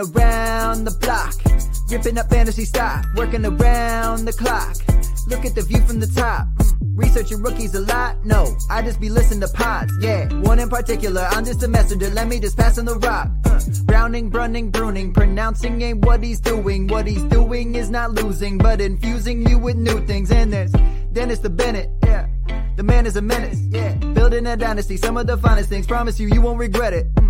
around the block, ripping up fantasy stock, working around the clock. Look at the view from the top. Mm. Researching rookies a lot? No, I just be listening to pods. Yeah, one in particular. I'm just a messenger. Let me just pass on the rock. Uh, Browning, brunning, pruning. Pronouncing ain't what he's doing. What he's doing is not losing, but infusing you with new things. And there's Dennis the Bennett. Yeah, the man is a menace. Yeah, building a dynasty. Some of the finest things. Promise you, you won't regret it. Mm.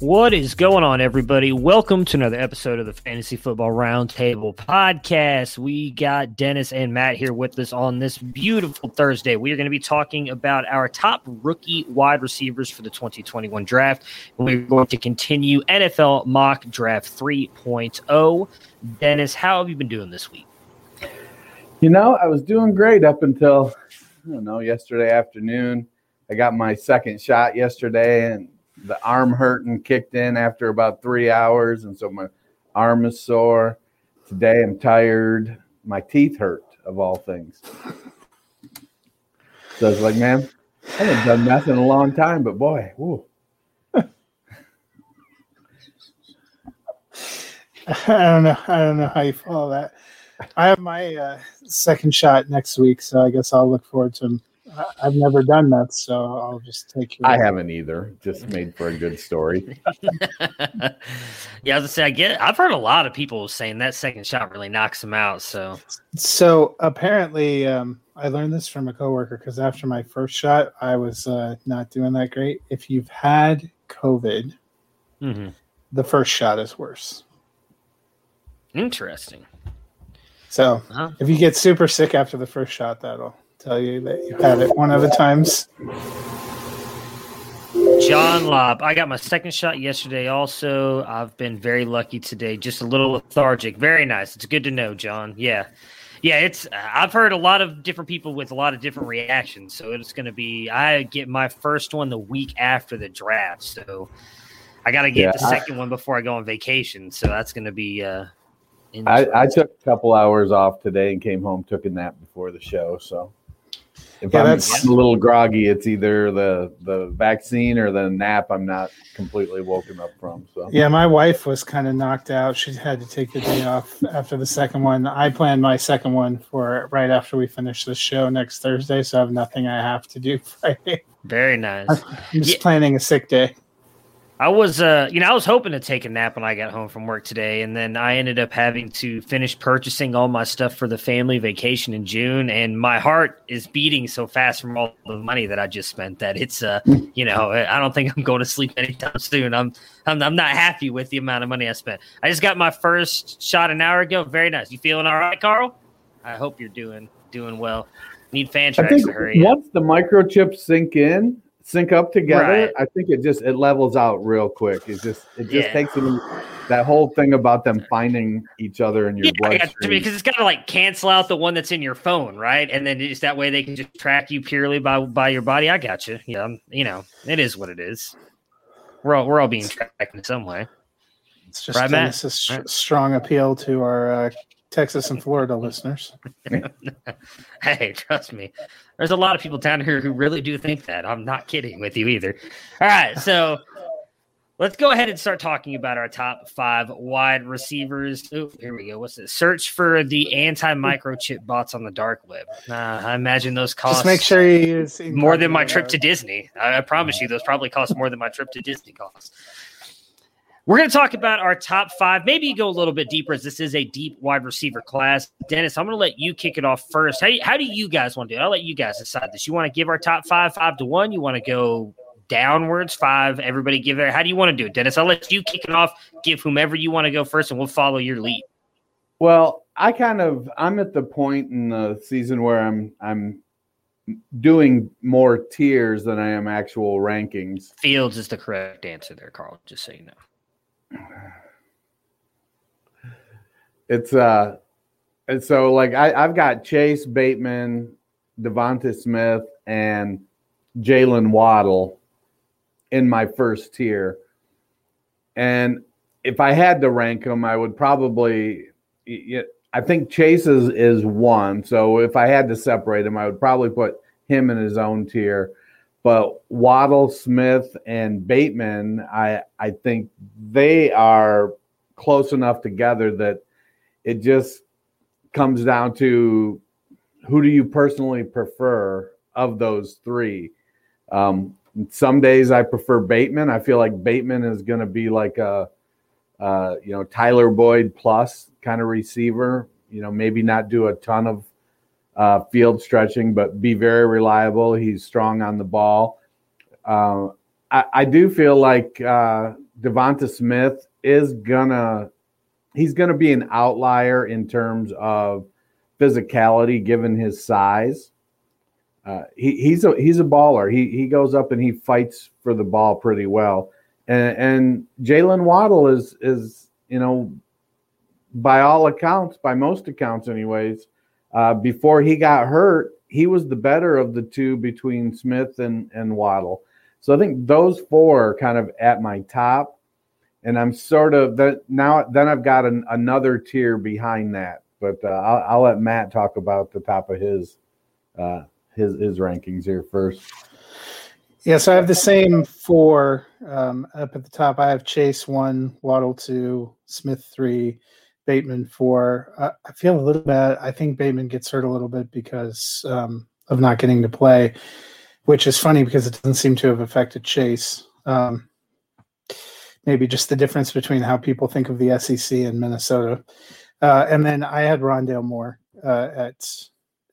What is going on, everybody? Welcome to another episode of the Fantasy Football Roundtable podcast. We got Dennis and Matt here with us on this beautiful Thursday. We are going to be talking about our top rookie wide receivers for the 2021 draft. We're going to continue NFL mock draft 3.0. Dennis, how have you been doing this week? You know, I was doing great up until, I don't know, yesterday afternoon. I got my second shot yesterday and the arm hurting kicked in after about three hours. And so my arm is sore. Today I'm tired. My teeth hurt, of all things. So I was like, man, I haven't done meth in a long time, but boy, woo. I don't know. I don't know how you follow that. I have my uh, second shot next week, so I guess I'll look forward to. I've never done that, so I'll just take your. I haven't either. Just made for a good story. yeah, I was gonna say I get. I've heard a lot of people saying that second shot really knocks them out. So So apparently, um, I learned this from a coworker because after my first shot, I was uh, not doing that great. If you've had COVID, mhm. the first shot is worse. interesting. So Huh? if you get super sick after the first shot, that'll tell you that you had it one of the times. John Lobb. I got my second shot yesterday. Also, I've been very lucky today. Just a little lethargic. Very nice. It's good to know, John. Yeah, yeah. It's. I've heard a lot of different people with a lot of different reactions. So it's going to be. I get my first one the week after the draft. So I got to get Yeah, the I- second one before I go on vacation. So that's going to be. uh I, I took a couple hours off today and came home, took a nap before the show. So if Yeah, I'm that's- a little groggy, it's either the the vaccine or the nap I'm not completely woken up from. So Yeah, my wife was kind of knocked out. She had to take the day off after the second one. I planned my second one for right after we finish the show next Thursday, so I have nothing I have to do Friday. very nice. I'm just Yeah. planning a sick day. I was, uh, you know, I was hoping to take a nap when I got home from work today, and then I ended up having to finish purchasing all my stuff for the family vacation in June, and my heart is beating so fast from all the money that I just spent that it's, uh, you know, I don't think I'm going to sleep anytime soon. I'm, I'm, I'm not happy with the amount of money I spent. I just got my first shot an hour ago. Very nice. You feeling all right, Carl? I hope you're doing doing well. Need fan tracks to hurry up. once the microchips sink in, sync up together, Right. I think it just it levels out real quick. It just it just Yeah. takes them that whole thing about them finding each other in your Yeah, I got- bloodstream. because it's got to like cancel out the one that's in your phone, right? And then just that way they can just track you purely by by your body. I got you. Yeah, I'm- you know, it is what it is. We're all we're all being tracked in some way. It's just Right, Matt? Dennis's str- Right. strong appeal to our uh, Texas and Florida listeners. Hey, trust me. There's a lot of people down here who really do think that. I'm not kidding with you either. All right, so let's go ahead and start talking about our top five wide receivers. Oh, here we go. What's this? Search for the anti-microchip bots on the dark web. Uh, I imagine those cost Just make sure you use more than my trip to. Disney. I, I promise you, those probably cost more than my trip to Disney costs. We're going to talk about our top five. Maybe go a little bit deeper as this is a deep wide receiver class. Dennis, I'm going to let you kick it off first. How, how do you guys want to do it? I'll let you guys decide this. You want to give our top five, five to one? You want to go downwards, five? Everybody give their. How do you want to do it, Dennis? I'll let you kick it off. Give whomever you want to go first, and we'll follow your lead. Well, I kind of I'm at the point in the season where I'm I'm doing more tiers than I am actual rankings. Fields is the correct answer there, Carl. Just so you know. It's uh, and so like I I've got Chase Bateman, Devonta Smith, and Jaylen Waddle in my first tier, and if I had to rank them, I would probably. I think Chase is, is one. So if I had to separate him, I would probably put him in his own tier. But Waddle, Smith, and Bateman, I I think they are close enough together that it just comes down to who do you personally prefer of those three. Um, some days I prefer Bateman. I feel like Bateman is going to be like a uh, you know, Tyler Boyd plus kind of receiver. You know, maybe not do a ton of uh, field stretching, but be very reliable. He's strong on the ball. Uh, I, I, do feel like uh, Devonta Smith is gonna he's gonna be an outlier in terms of physicality, given his size. Uh, he, he's a he's a baller. He he goes up and he fights for the ball pretty well and, and Jalen Waddle is is you know by all accounts, by most accounts, anyways, uh, before he got hurt, he was the better of the two between Smith and and Waddle. So I think those four are kind of at my top, and I'm sort of that now. Then I've got an, another tier behind that, but uh, I'll, I'll, let Matt talk about the top of his uh, his his rankings here first. Yeah, so I have the same four um, up at the top. I have Chase one, Waddle two, Smith three, Bateman for. I feel a little bad. I think Bateman gets hurt a little bit because um, of not getting to play, which is funny because it doesn't seem to have affected Chase. Um, maybe just the difference between how people think of the SEC and Minnesota. Uh, and then I had Rondale Moore uh, at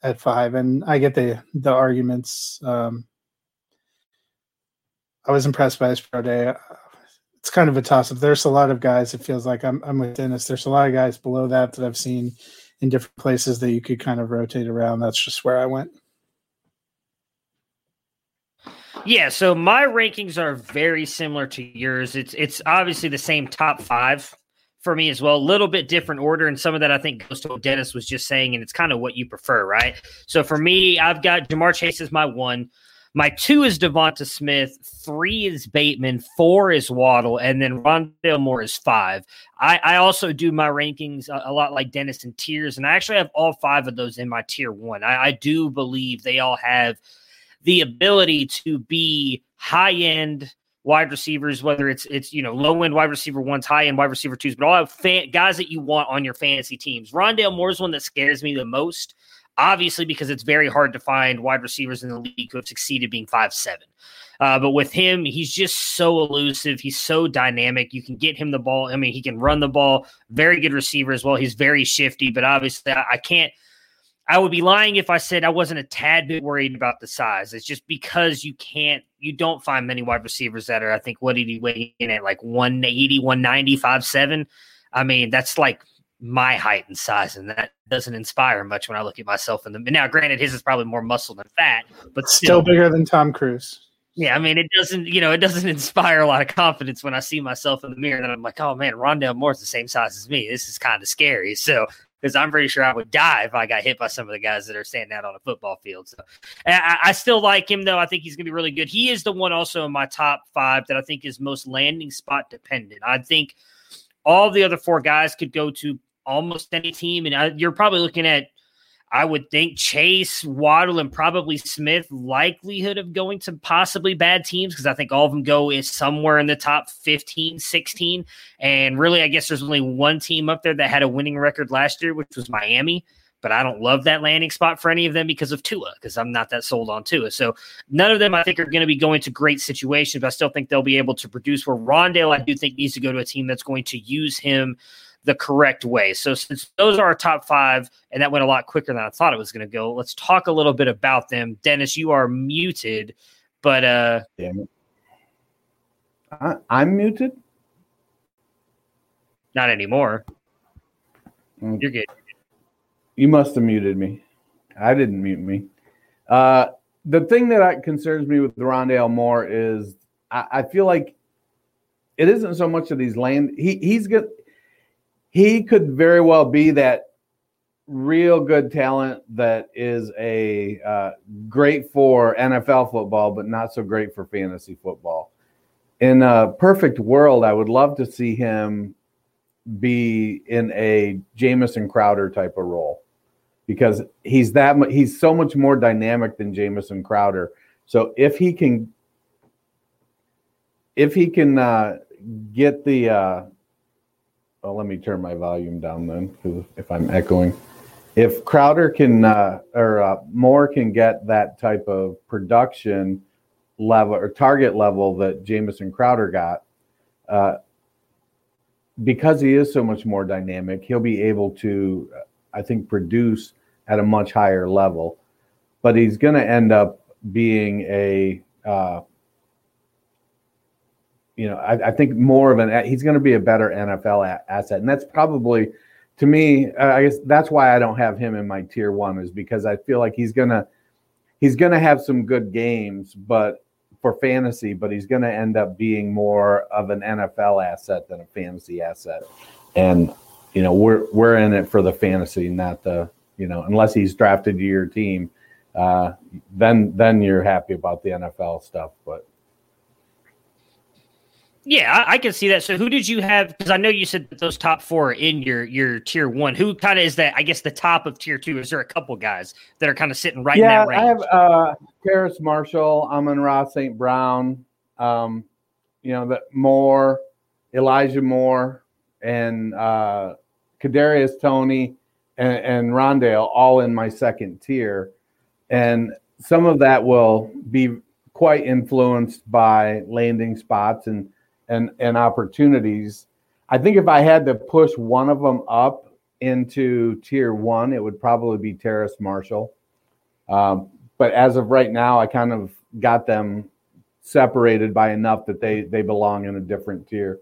at five, and I get the the arguments. Um, I was impressed by his pro day. It's kind of a toss up. There's a lot of guys. It feels like I'm, I'm with Dennis. There's a lot of guys below that that I've seen in different places that you could kind of rotate around. That's just where I went. Yeah, so my rankings are very similar to yours. It's it's obviously the same top five for me as well. A little bit different order, and some of that I think goes to what Dennis was just saying, and it's kind of what you prefer, right? So for me, I've got Ja'Marr Chase as my one. My two is Devonta Smith, three is Bateman, four is Waddle, and then Rondale Moore is five. I, I also do my rankings a, a, lot like Dennis and tiers, and I actually have all five of those in my tier one. I, I do believe they all have the ability to be high end wide receivers, whether it's it's you know low end wide receiver ones, high end wide receiver twos, but all have fan, guys that you want on your fantasy teams. Rondale Moore is one that scares me the most obviously because it's very hard to find wide receivers in the league who have succeeded being five seven. Uh, but with him, he's just so elusive. He's so dynamic. You can get him the ball. I mean, he can run the ball. Very good receiver as well. He's very shifty, but obviously, I, I can't. I would be lying if I said I wasn't a tad bit worried about the size. It's just because you can't, you don't find many wide receivers that are, I think, what did he weigh in at like 180, 190, 5, 7. I mean, that's like my height and size, and that doesn't inspire much when I look at myself in the. Mirror. Now, granted, his is probably more muscle than fat, but still, still bigger than Tom Cruise. Yeah, I mean, it doesn't, you know, it doesn't inspire a lot of confidence when I see myself in the mirror. And I'm like, oh man, Rondale Moore's the same size as me. This is kind of scary. So, because I'm pretty sure I would die if I got hit by some of the guys that are standing out on a football field. So, I, I still like him though. I think he's going to be really good. He is the one also in my top five that I think is most landing spot dependent. I think all the other four guys could go to almost any team. And I, you're probably looking at, I would think Chase, Waddle, and probably Smith likelihood of going to possibly bad teams because I think all of them go is somewhere in the top 15, 16. And really, I guess there's only one team up there that had a winning record last year, which was Miami. But I don't love that landing spot for any of them because of Tua, because I'm not that sold on Tua. So none of them I think are going to be going to great situations, but I still think they'll be able to produce. Where Rondale, I do think needs to go to a team that's going to use him the correct way. So since those are our top five, and that went a lot quicker than I thought it was going to go, let's talk a little bit about them. Dennis, you are muted, but uh, damn it, I, I'm muted. Not anymore. Mm. You're good. You must have muted me. I didn't mute me. Uh, the thing that concerns me with Rondale Moore is I, I, feel like it isn't so much of these land. He he's good. He could very well be that real good talent that is a uh, great for NFL football, but not so great for fantasy football. In a perfect world, I would love to see him be in a Jamison Crowder type of role because he's that he's so much more dynamic than Jamison Crowder. So if he can if he can uh, get the uh, well, let me turn my volume down then if I'm echoing, if Crowder can uh, or uh, Moore can get that type of production level or target level that Jamison Crowder got, uh, because he is so much more dynamic, he'll be able to I think, produce at a much higher level. But he's going to end up being a, uh, you know, I, I, think more of an, he's going to be a better NFL a- asset. And that's probably, to me, I guess that's why I don't have him in my tier one, is because I feel like he's going to, he's going to have some good games, but for fantasy, but he's going to end up being more of an NFL asset than a fantasy asset. And you know we're we're in it for the fantasy, not the you know unless he's drafted to your team, uh, then then you're happy about the NFL stuff. But yeah, I, I, can see that. So, who did you have? Because I know you said that those top four in your your tier one. Who kind of is that? I guess the top of tier two. Is there a couple guys that are kind of sitting right yeah, in that range? I have uh, Terrace Marshall, Amon-Ra St. Brown. Um, you know that Moore, Elijah Moore, and uh, Kadarius Toney, and, and Rondale all in my second tier, and some of that will be quite influenced by landing spots and and and opportunities. I think if I had to push one of them up into tier one, it would probably be Terrace Marshall. Um, but as of right now, I kind of got them separated by enough that they they belong in a different tier.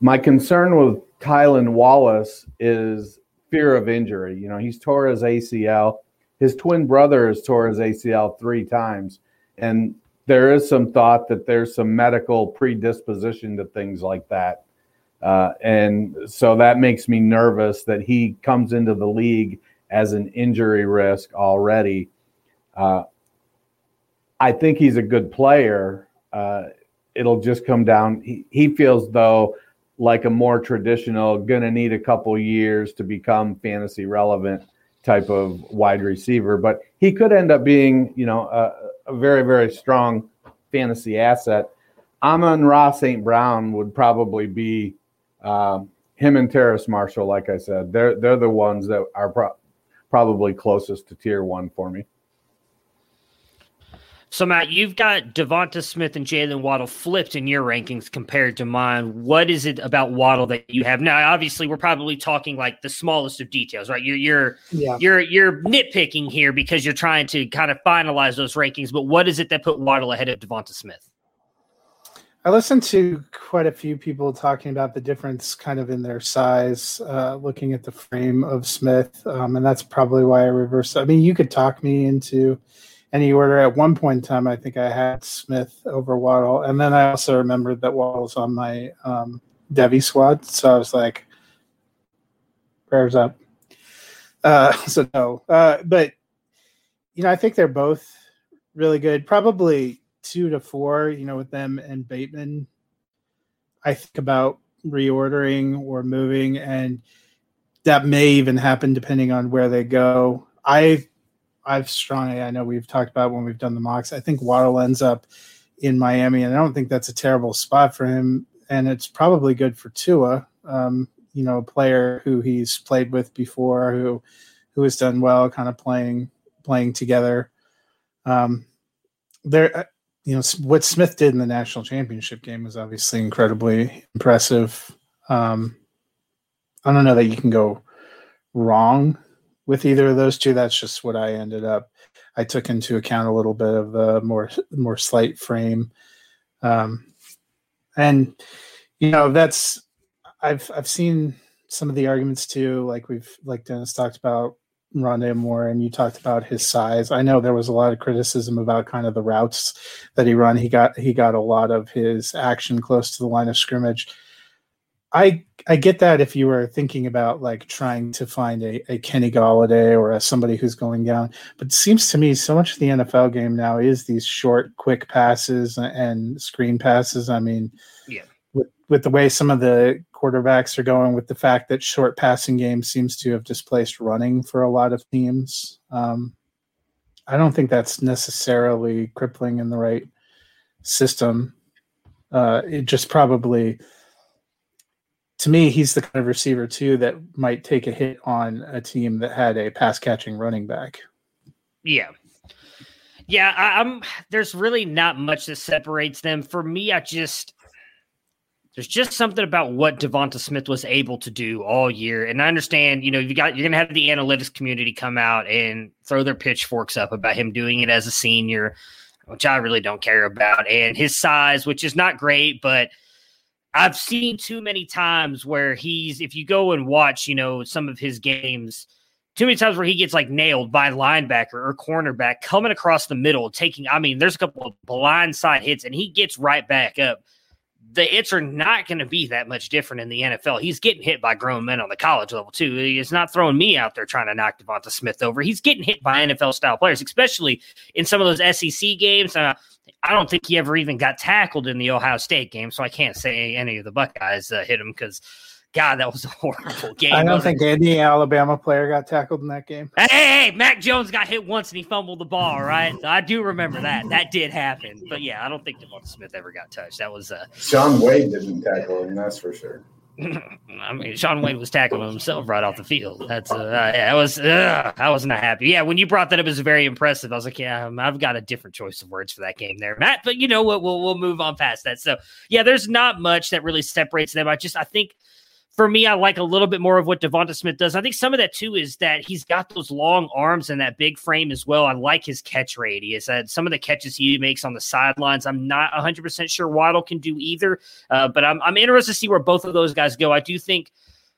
My concern with Tylan Wallace is fear of injury. You know, he's tore his ACL. His twin brother has tore his ACL three times. And there is some thought that there's some medical predisposition to things like that. Uh, and so that makes me nervous that he comes into the league as an injury risk already. Uh, I think he's a good player. Uh, it'll just come down. He, he feels though like a more traditional, to need a couple years to become fantasy relevant type of wide receiver. But he could end up being, you know, a, a very, very strong fantasy asset. Amon-Ra St. Brown would probably be um, him and Terrace Marshall, like I said. They're, they're the ones that are pro- probably closest to tier one for me. So, Matt, you've got Devonta Smith and Jaylen Waddle flipped in your rankings compared to mine. What is it about Waddle that you have now? Obviously, we're probably talking like the smallest of details, right? You're you're yeah. you're you're nitpicking here because you're trying to kind of finalize those rankings. But what is it that put Waddle ahead of Devonta Smith? I listened to quite a few people talking about the difference kind of in their size, uh, looking at the frame of Smith. Um, and that's probably why I reversed. I mean, you could talk me into any order. At one point in time, I think I had Smith over Waddle, and then I also remembered that Waddle's on my um, Devy squad, so I was like, prayers up. Uh, so no, uh, but you know, I think they're both really good. Probably two to four. You know, with them and Bateman, I think about reordering or moving, and that may even happen depending on where they go. I I've strongly, I know we've talked about when we've done the mocks. I think Waddle ends up in Miami, and I don't think that's a terrible spot for him. And it's probably good for Tua, um, you know, a player who he's played with before, who who has done well, kind of playing playing together. Um, there, uh, you know, what Smith did in the national championship game was obviously incredibly impressive. Um, I don't know that you can go wrong with either of those two. That's just what I ended up. I took into account a little bit of the more more slight frame, um, and you know that's I've I've seen some of the arguments too. Like we've like Dennis talked about Rondale Moore, and you talked about his size. I know there was a lot of criticism about kind of the routes that he run. He got he got a lot of his action close to the line of scrimmage. I I get that if you were thinking about like trying to find a, a Kenny Golladay or a, somebody who's going down, but it seems to me so much of the NFL game now is these short, quick passes and screen passes. I mean, yeah, with with the way some of the quarterbacks are going, with the fact that short passing game seems to have displaced running for a lot of teams, um, I don't think that's necessarily crippling in the right system. Uh, it just probably to me, he's the kind of receiver too that might take a hit on a team that had a pass catching running back. Yeah. Yeah, I, am there's really not much that separates them. For me, I just there's just something about what Devonta Smith was able to do all year. And I understand, you know, you got you're gonna have the analytics community come out and throw their pitchforks up about him doing it as a senior, which I really don't care about, and his size, which is not great, but I've seen too many times where he's, if you go and watch, you know, some of his games, too many times where he gets like nailed by linebacker or cornerback coming across the middle, taking, I mean, there's a couple of blind side hits and he gets right back up. The hits are not going to be that much different in the NFL. He's getting hit by grown men on the college level too. He's not throwing me out there trying to knock Devonta Smith over. He's getting hit by NFL style players, especially in some of those SEC games. Uh, I don't think he ever even got tackled in the Ohio State game, so I can't say any of the Buckeyes uh, hit him because, God, that was a horrible game. I don't think any Alabama player got tackled in that game. Hey, hey, hey, Mac Jones got hit once and he fumbled the ball, right? I do remember that. That did happen. But yeah, I don't think Devonta Smith ever got touched. That was uh, Shaun Wade didn't tackle him, that's for sure. I mean, Shaun Wade was tackling himself right off the field. That's uh, I was uh, I was not happy. Yeah, when you brought that up, it was very impressive. I was like, yeah, um, I've got a different choice of words for that game there, Matt. But you know what? We'll we'll move on past that. So yeah, there's not much that really separates them. I just I think for me, I like a little bit more of what Devonta Smith does. I think some of that too is that he's got those long arms and that big frame as well. I like his catch rate. radius. That some of the catches he makes on the sidelines, I'm not 100 percent sure Waddle can do either. Uh, but I'm I'm interested to see where both of those guys go. I do think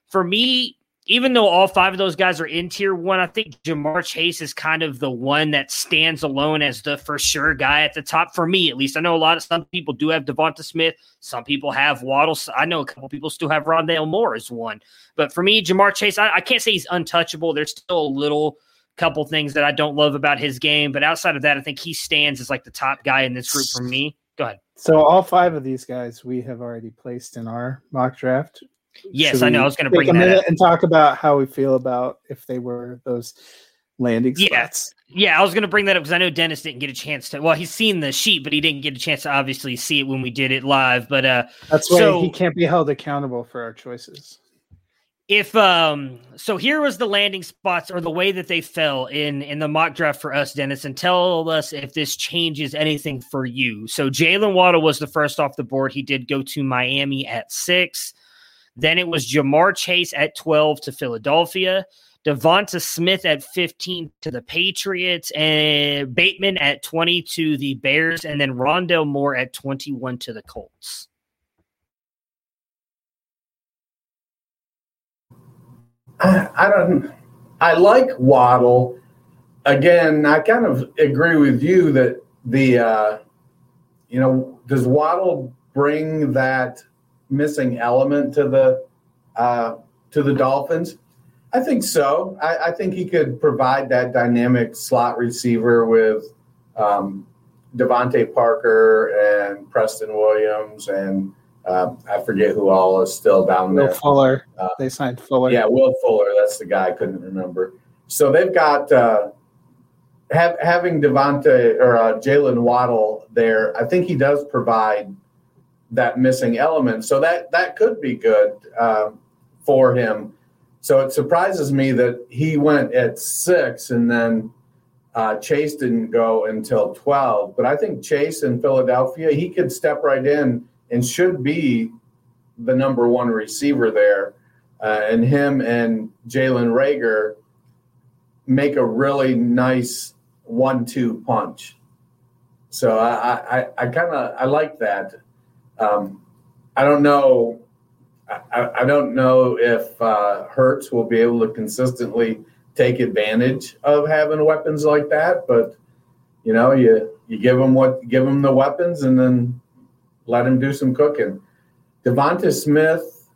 for me, even though all five of those guys are in tier one, I think Ja'Marr Chase is kind of the one that stands alone as the for sure guy at the top for me, at least. I know a lot of some people do have Devonta Smith, some people have Waddle. I know a couple people still have Rondale Moore as one, but for me, Ja'Marr Chase, I, I can't say he's untouchable. There's still a little couple things that I don't love about his game, but outside of that, I think he stands as like the top guy in this group for me. Go ahead. So all five of these guys we have already placed in our mock draft. Yes, I know. I was going to bring a minute up. and talk about how we feel about if they were those landing spots. Yeah, yeah I was going to bring that up because I know Dennis didn't get a chance to. Well, he's seen the sheet, but he didn't get a chance to obviously see it when we did it live. But uh, that's why so, he can't be held accountable for our choices. If um, so, here was the landing spots or the way that they fell in in the mock draft for us, Dennis, and tell us if this changes anything for you. So Jaylen Waddle was the first off the board. He did go to Miami at six. Then it was Ja'Marr Chase at 12 to Philadelphia. Devonta Smith at 15 to the Patriots, and Bateman at 20 to the Bears, and then Rondale Moore at 21 to the Colts. I don't. I like Waddle. Again, I kind of agree with you that the, uh, you know, does Waddle bring that missing element to the uh, to the Dolphins? I think so. I, I, think he could provide that dynamic slot receiver with um, DeVante Parker and Preston Williams and uh, I forget who all is still down Will there. Will Fuller. Uh, they signed Fuller. Yeah, Will Fuller. That's the guy I couldn't remember. So they've got uh, have, having Devonte or uh, Jaylen Waddle there. I think he does provide that missing element. So that that could be good uh, for him. So it surprises me that he went at six and then uh, Chase didn't go until 12. But I think Chase in Philadelphia, he could step right in and should be the number one receiver there. Uh, and him and Jalen Reagor make a really nice one-two punch. So I, I, I kind of I like that. Um, I don't know. I, I, don't know if uh, Hurts will be able to consistently take advantage of having weapons like that. But you know, you you give them what give them the weapons, and then let him do some cooking. Devonta Smith,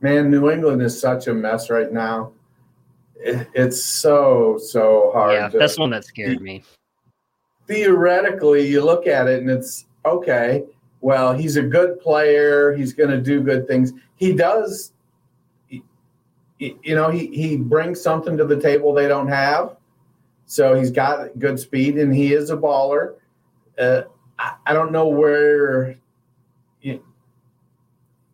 man, New England is such a mess right now. It, it's so so hard. Yeah, to, that's one that scared me. Theoretically, you look at it and it's okay. Well, he's a good player. He's going to do good things. He does. You know, he he brings something to the table they don't have. So he's got good speed and he is a baller. Uh, I, I don't know where you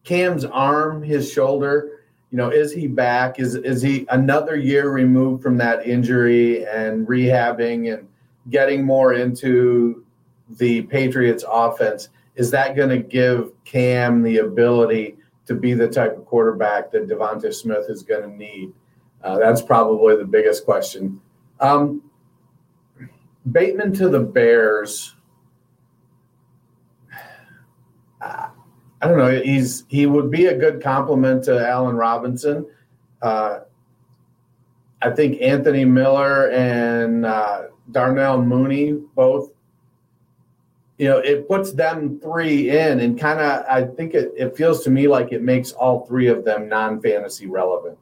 Cam's arm, his shoulder, you know, is he back? Is is he another year removed from that injury and rehabbing and getting more into the Patriots offense? Is that going to give Cam the ability to be the type of quarterback that Devonta Smith is going to need? Uh, that's probably the biggest question. Um, Bateman to the Bears. I don't know. He's he would be a good complement to Allen Robinson. Uh, I think Anthony Miller and uh, Darnell Mooney both. You know, it puts them three in, and kind of. I think it, it feels to me like it makes all three of them non fantasy relevant.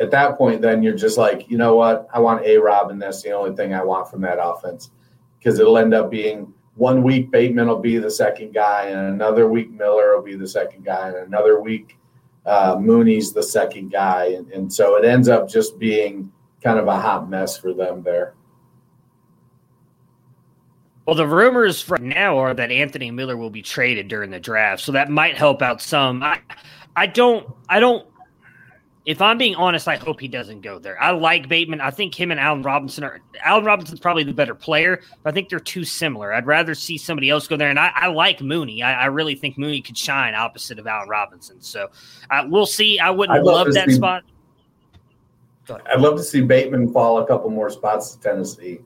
At that point, then you're just like, you know what? I want a Rob, and that's the only thing I want from that offense because it'll end up being one week Bateman will be the second guy, and another week Miller will be the second guy, and another week uh, Mooney's the second guy, and, and so it ends up just being kind of a hot mess for them there. Well, the rumors right now are that Anthony Miller will be traded during the draft, so that might help out some. I, I don't, I don't if I'm being honest, I hope he doesn't go there. I like Bateman. I think him and Allen Robinson are Allen Robinson's probably the better player, but I think they're too similar. I'd rather see somebody else go there. And I, I like Mooney. I, I, really think Mooney could shine opposite of Allen Robinson. So uh, we'll see. I wouldn't I'd love, love that see, spot. I'd love to see Bateman fall a couple more spots to Tennessee.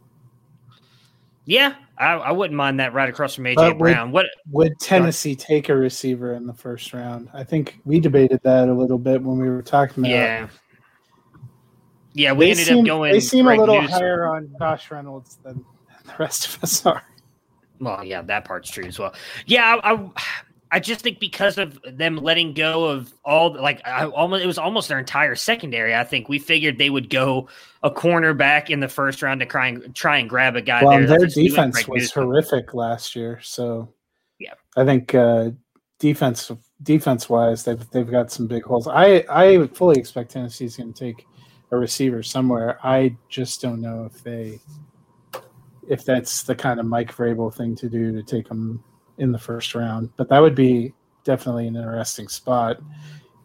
Yeah, I, I, wouldn't mind that right across from AJ Brown. What would Tennessee take a receiver in the first round? I think we debated that a little bit when we were talking about. Yeah, yeah, we ended seem, up going. They seem a little higher on Josh Reynolds than the rest of us are. Well, yeah, that part's true as well. Yeah, I, I I just think because of them letting go of all like I almost it was almost their entire secondary. I think we figured they would go a cornerback in the first round to try and try and grab a guy. Well, there. their defense was horrific last year, so yeah, I think uh, defense defense wise they've they've got some big holes. I I fully expect Tennessee's going to take a receiver somewhere. I just don't know if they if that's the kind of Mike Vrabel thing to do to take them in the first round, but that would be definitely an interesting spot.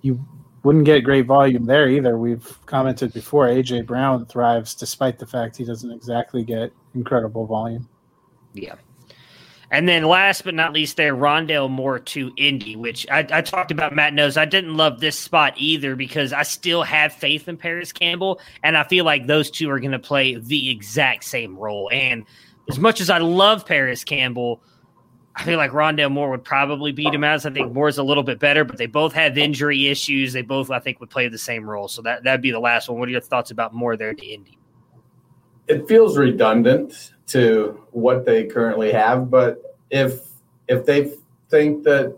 You wouldn't get great volume there either. We've commented before AJ Brown thrives despite the fact he doesn't exactly get incredible volume. Yeah. And then last but not least, there, Rondale Moore to Indy, which I, I, talked about Matt knows. I didn't love this spot either because I still have faith in Parris Campbell, and I feel like those two are going to play the exact same role. And as much as I love Parris Campbell, I feel like Rondale Moore would probably beat him out. I think Moore's a little bit better, but they both have injury issues. They both, I think, would play the same role. So that that'd be the last one. What are your thoughts about Moore there to Indy? It feels redundant to what they currently have, but if if they think that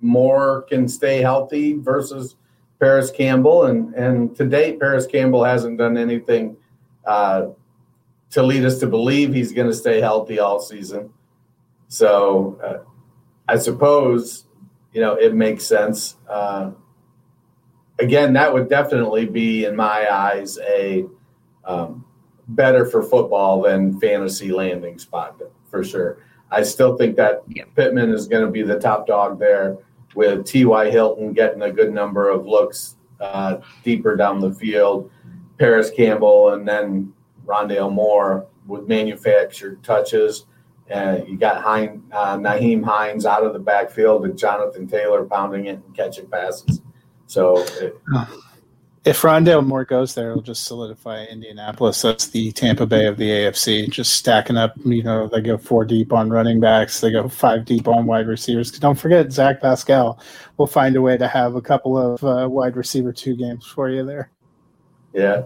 Moore can stay healthy versus Parris Campbell, and and to date, Parris Campbell hasn't done anything uh, to lead us to believe he's going to stay healthy all season. So uh, I suppose, you know, it makes sense. Uh, again, that would definitely be, in my eyes, a um, better for football than fantasy landing spot for sure. I still think that Pittman is going to be the top dog there with T.Y. Hilton getting a good number of looks uh, deeper down the field, Parris Campbell, and then Rondale Moore with manufactured touches. Uh, you got hein, uh, Nyheim Hines out of the backfield and Jonathan Taylor pounding it and catching passes. So it, if Rondale Moore goes there, it'll just solidify Indianapolis. That's the Tampa Bay of the AFC. Just stacking up, you know, they go four deep on running backs, they go five deep on wide receivers. Don't forget Zach Pascal will find a way to have a couple of uh, wide receiver two games for you there. Yeah,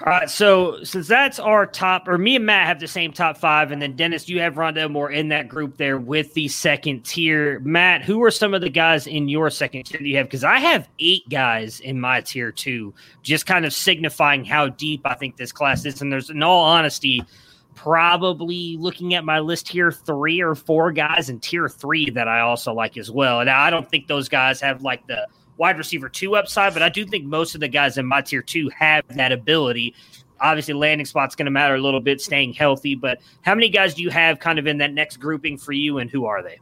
all right, so since that's our top, or me and Matt have the same top five, and then Dennis, you have Rondale Moore in that group there with the second tier. Matt, who are some of the guys in your second tier that you have? Because I have eight guys in my tier two, just kind of signifying how deep I think this class is. And there's, in all honesty, probably looking at my list here, three or four guys in tier three that I also like as well. And I don't think those guys have like the wide receiver two upside, but I do think most of the guys in my tier two have that ability. Obviously, landing spot's going to matter a little bit, staying healthy. But how many guys do you have kind of in that next grouping for you, and who are they?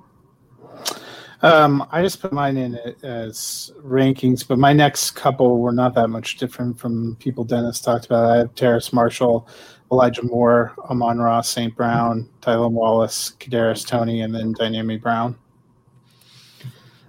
Um, I just put mine in as rankings, but my next couple were not that much different from people Dennis talked about. I have Terrace Marshall, Elijah Moore, Amon-Ra, St. Brown, Tylan Wallace, Kadarius Toney, and then Dyami Brown.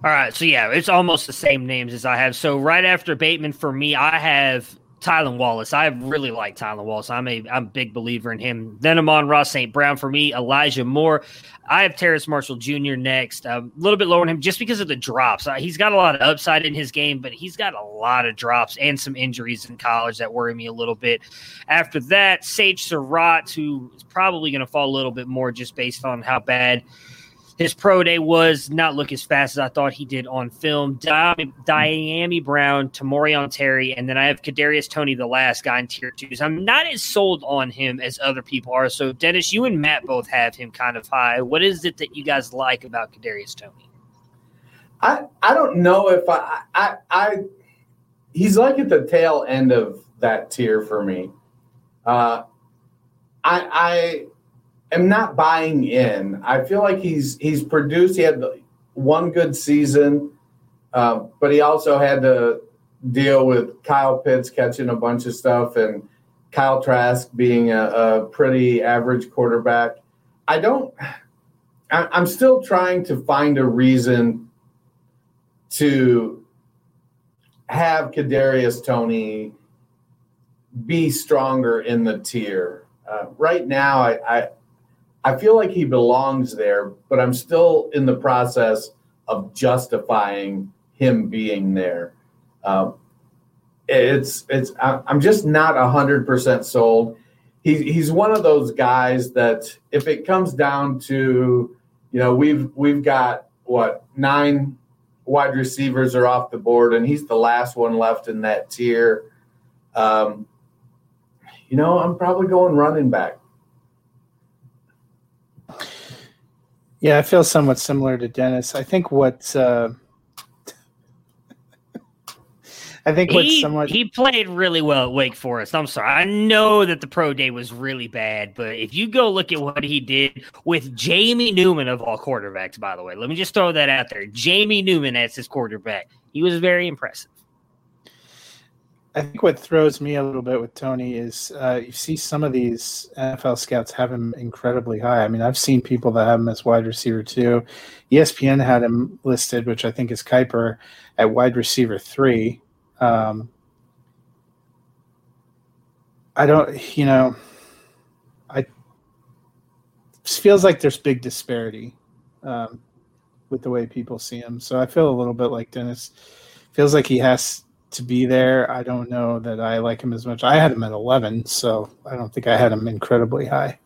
All right, so yeah, it's almost the same names as I have. So right after Bateman, for me, I have Tylan Wallace. I really like Tylan Wallace. I'm a I'm a big believer in him. Then Amon-Ra St. Brown for me, Elijah Moore. I have Terrace Marshall Jr. next. A little bit lower than him just because of the drops. Uh, he's got a lot of upside in his game, but he's got a lot of drops and some injuries in college that worry me a little bit. After that, Sage Surratt, who is probably going to fall a little bit more just based on how bad – his pro day was not look as fast as I thought he did on film. Dyami Brown, Tamorrion Terry, and then I have Kadarius Toney, the last guy in tier twos. I'm not as sold on him as other people are. So, Dennis, you and Matt both have him kind of high. What is it that you guys like about Kadarius Toney? I I don't know if I I I he's like at the tail end of that tier for me. Uh, I I am not buying in. I feel like he's he's produced. He had one good season, uh, but he also had to deal with Kyle Pitts catching a bunch of stuff and Kyle Trask being a, a pretty average quarterback. I don't. I, I'm still trying to find a reason to have Kadarius Toney be stronger in the tier. Uh, right now, I, I I feel like he belongs there, but I'm still in the process of justifying him being there. Um, it's it's I'm just not hundred percent sold. He's he's one of those guys that if it comes down to, you know, we've we've got what nine wide receivers are off the board, and he's the last one left in that tier. Um, you know, I'm probably going running back. Yeah, I feel somewhat similar to Dennis. I think what uh, I think what's he, somewhat he played really well at Wake Forest. I'm sorry, I know that the pro day was really bad, but if you go look at what he did with Jamie Newman of all quarterbacks, by the way, let me just throw that out there. Jamie Newman as his quarterback, he was very impressive. I think what throws me a little bit with Toney is uh, you see some of these NFL scouts have him incredibly high. I mean, I've seen people that have him as wide receiver too. ESPN had him listed, which I think is Kiper, at wide receiver three. Um, I don't, you know, I feels like there's big disparity um, with the way people see him. So I feel a little bit like Dennis. Feels like he has to be there. I don't know that I like him as much. I had him at 11, so I don't think I had him incredibly high.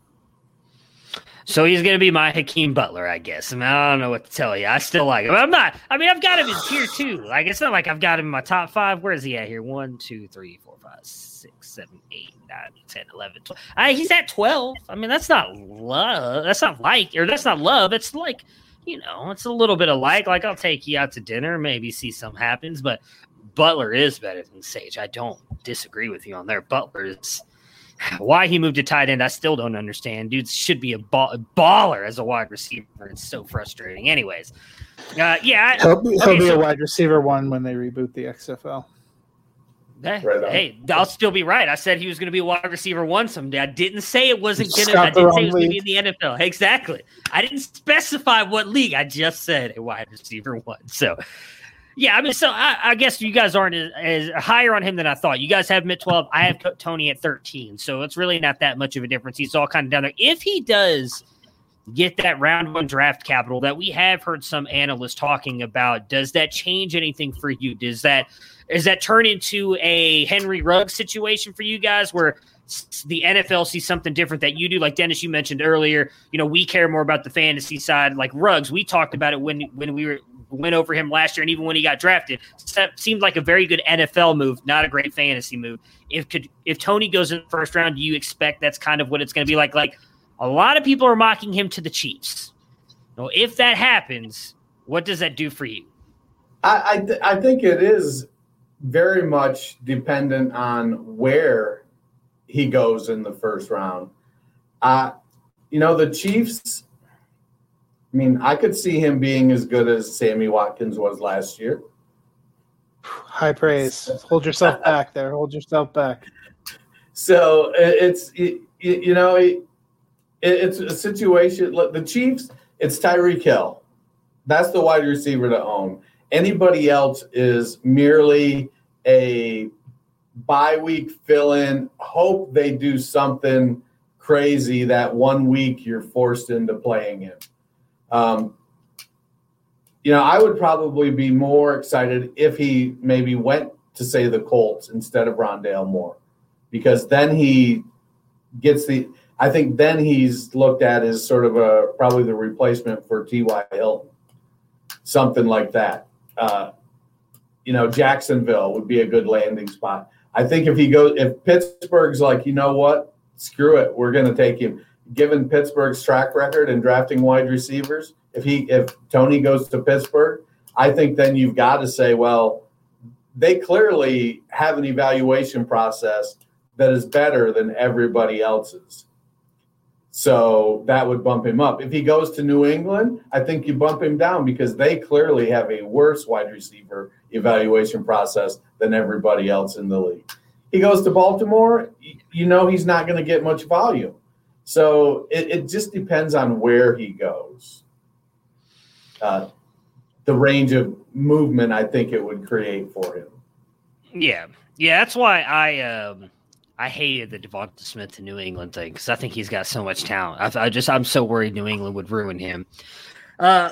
So he's going to be my Hakeem Butler, I guess. I, mean, I don't know what to tell you. I still like him. I'm not. I mean, I've got him in tier two. Like it's not like I've got him in my top five. Where is he at here? One, two, three, four, five, six, seven, eight, nine, 10, 11, 12. I, he's at 12. I mean, that's not love. That's not like, or that's not love. It's like, you know, it's a little bit of like. Like I'll take you out to dinner, maybe see some happens, but Butler is better than Sage. I don't disagree with you on there. Butler is why he moved to tight end. I still don't understand. Dude should be a, ball, a baller as a wide receiver. It's so frustrating. Anyways, uh, yeah, he'll, he'll okay, be so, a wide receiver one when they reboot the XFL. Hey, right hey, I'll still be right. I said he was going to be a wide receiver one someday. I didn't say it wasn't going to. I didn't say it was going to be in the NFL. Exactly. I didn't specify what league. I just said a wide receiver one. So Yeah, I mean, so I, I guess you guys aren't as, as, higher on him than I thought. You guys have him at 12. I have Toney at 13. So it's really not that much of a difference. He's all kind of down there. If he does get that round one draft capital that we have heard some analysts talking about, does that change anything for you? Does that is that turn into a Henry Ruggs situation for you guys where the NFL sees something different that you do. Like Dennis, you mentioned earlier, you know, we care more about the fantasy side. Like Ruggs, we talked about it when when we were went over him last year, and even when he got drafted, seemed like a very good NFL move, not a great fantasy move. If could if Toney goes in the first round, do you expect that's kind of what it's going to be like? Like a lot of people are mocking him to the Chiefs. Well, if that happens, what does that do for you? I I, th- I think it is very much dependent on where he goes in the first round. Uh, you know, the Chiefs I mean, I could see him being as good as Sammy Watkins was last year. High praise. Hold yourself back there. Hold yourself back. So it's you know it's a situation. The Chiefs, it's Tyreek Hill. That's the wide receiver to own. Anybody else is merely a bye week fill in. Hope they do something crazy that one week you're forced into playing him. Um, you know, I would probably be more excited if he maybe went to say the Colts instead of Rondale Moore, because then he gets the. I think then he's looked at as sort of a probably the replacement for T.Y. Hilton, something like that. Uh, you know, Jacksonville would be a good landing spot. I think if he goes, if Pittsburgh's like, you know what, screw it, we're going to take him given Pittsburgh's track record in drafting wide receivers, if he if Toney goes to Pittsburgh, I think then you've got to say, well, they clearly have an evaluation process that is better than everybody else's. So that would bump him up. If he goes to New England, I think you bump him down because they clearly have a worse wide receiver evaluation process than everybody else in the league. He goes to Baltimore, you know he's not going to get much volume. So it, it just depends on where he goes. Uh, the range of movement I think it would create for him. Yeah, yeah, that's why I um, I hated the Devonta Smith to New England thing because I think he's got so much talent. I, I, just I'm so worried New England would ruin him. Uh,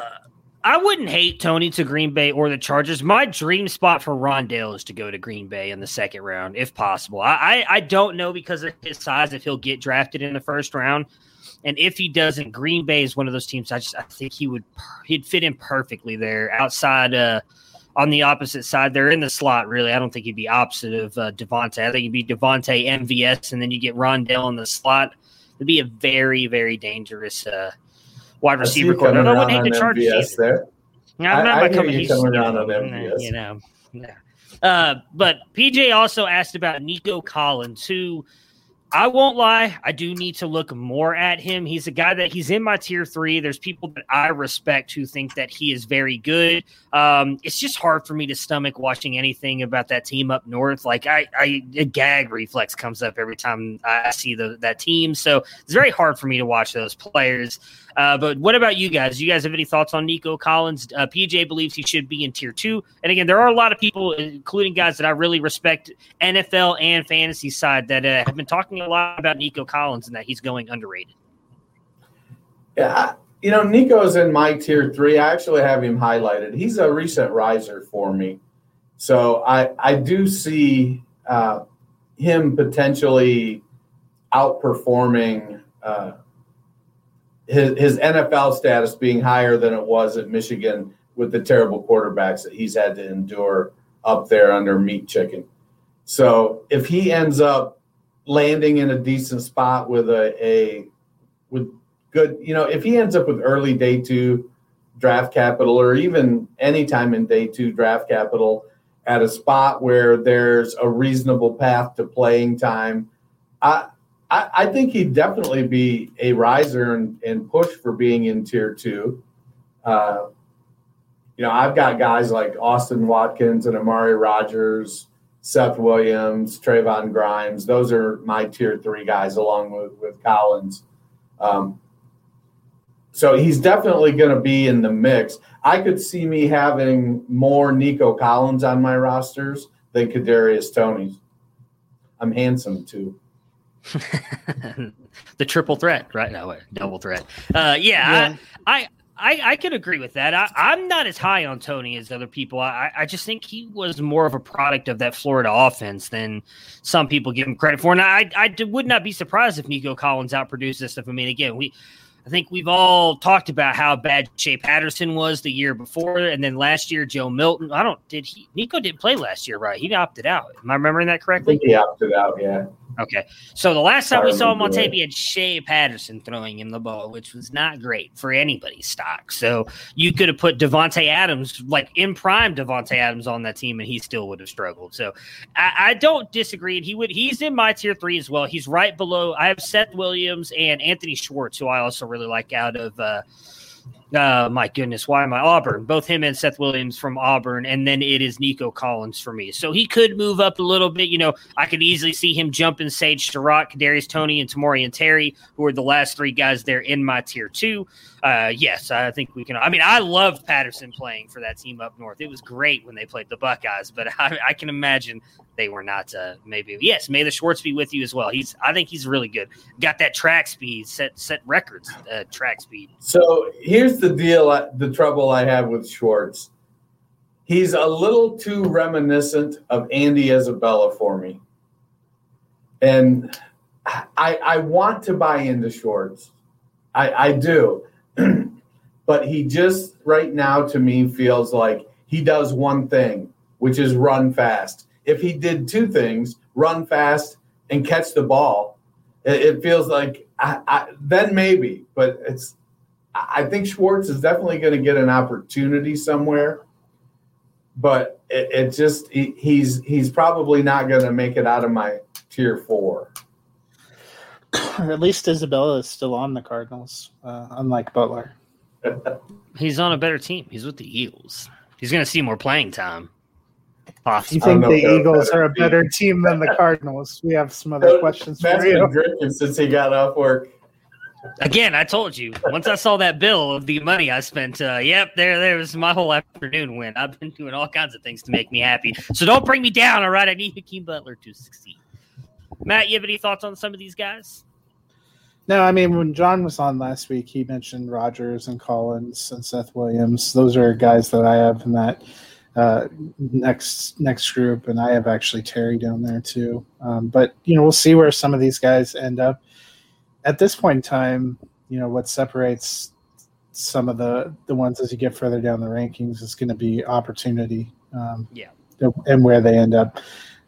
I wouldn't hate Toney to Green Bay or the Chargers. My dream spot for Rondale is to go to Green Bay in the second round, if possible. I, I, I don't know because of his size if he'll get drafted in the first round. And if he doesn't, Green Bay is one of those teams. I just I think he would he'd fit in perfectly there outside uh, on the opposite side. They're in the slot, really. I don't think he'd be opposite of uh, Davante. I think he'd be Davante MVS, and then you get Rondale in the slot. It'd be a very, very dangerous uh, wide receiver. No, no one hate the Chargers. There. No, I'm not I, I coming. He's coming on MVS. You know, yeah. Uh, but PJ also asked about Nico Collins, who I won't lie, I do need to look more at him. He's a guy that he's in my tier three. There's people that I respect who think that he is very good. Um, it's just hard for me to stomach watching anything about that team up north. Like I, I a gag reflex comes up every time I see the, that team. So it's very hard for me to watch those players. Uh, but what about you guys? You guys have any thoughts on Nico Collins? Uh, PJ believes he should be in tier two. And again, there are a lot of people, including guys that I really respect, NFL and fantasy side, that uh, have been talking a lot about Nico Collins and that he's going underrated. Yeah, you know, Nico's in my tier three. I actually have him highlighted. He's a recent riser for me. So I, I do see uh, him potentially outperforming uh, his, his NFL status being higher than it was at Michigan with the terrible quarterbacks that he's had to endure up there under meat chicken. So if he ends up landing in a decent spot with a, a with good, you know, if he ends up with early day two draft capital or even anytime in day two draft capital at a spot where there's a reasonable path to playing time, I I, I think he'd definitely be a riser and, and push for being in tier two. Uh, you know, I've got guys like Austin Watkins and Amari Rogers, Seth Williams, Trevon Grimes. Those are my tier three guys, along with with Collins. Um, so he's definitely going to be in the mix. I could see me having more Nico Collins on my rosters than Kadarius Toney's. I'm handsome too. the triple threat, right? No, double threat. Uh, yeah, yeah. I, I I, I could agree with that. I, am not as high on Toney as other people. I, I just think he was more of a product of that Florida offense than some people give him credit for. And I, I would not be surprised if Nico Collins outproduced this stuff. I mean, again, we I think we've all talked about how bad Shea Patterson was the year before, and then last year Joe Milton. I don't did he Nico didn't play last year, right? He opted out. Am I remembering that correctly? he opted out. Yeah. Okay, so the last time we saw him on tape, he had Shea Patterson throwing him the ball, which was not great for anybody's stock. So you could have put Davante Adams, like in prime Davante Adams, on that team, and he still would have struggled. So I, I, don't disagree. And he would. He's in my tier three as well. He's right below. I have Seth Williams and Anthony Schwartz, who I also really like out of. Uh, uh, my goodness, why am I Auburn? Both him and Seth Williams from Auburn, and then it is Nico Collins for me. So he could move up a little bit. You know, I could easily see him jumping Sage Surratt, Kadarius Toney, and Tamorrion Terry, who are the last three guys there in my tier two. Uh, yes, I think we can. I mean, I loved Patterson playing for that team up north. It was great when they played the Buckeyes, but I, I can imagine they were not. Uh, maybe yes, may the Schwartz be with you as well. He's. I think he's really good. Got that track speed, set set records. Uh, track speed. So here's the deal. The trouble I have with Schwartz. He's a little too reminiscent of Andy Isabella for me, and I I want to buy into Schwartz. I, I do. but he just right now to me feels like he does one thing, which is run fast. If he did two things, run fast and catch the ball, it, it feels like I, I, then maybe. But it's I think Schwartz is definitely going to get an opportunity somewhere. But it, it just he, he's he's probably not going to make it out of my tier four. At least Isabella is still on the Cardinals, uh, unlike Butler. He's on a better team. He's with the Eagles. He's going to see more playing time. Possibly. You think the Eagles are a better team than the Cardinals? We have some other questions Matt's for you. Been drinking since he got off work. Again, I told you. Once I saw that bill of the money I spent, uh, yep, there, there was my whole afternoon went. I've been doing all kinds of things to make me happy. So don't bring me down, all right? I need Hakeem Butler to succeed. Matt, you have any thoughts on some of these guys? No, I mean when John was on last week, he mentioned Rogers and Collins and Seth Williams. Those are guys that I have in that uh, next next group, and I have actually Terry down there too. Um, but you know, we'll see where some of these guys end up. At this point in time, you know what separates some of the the ones as you get further down the rankings is going to be opportunity. Um, yeah, and where they end up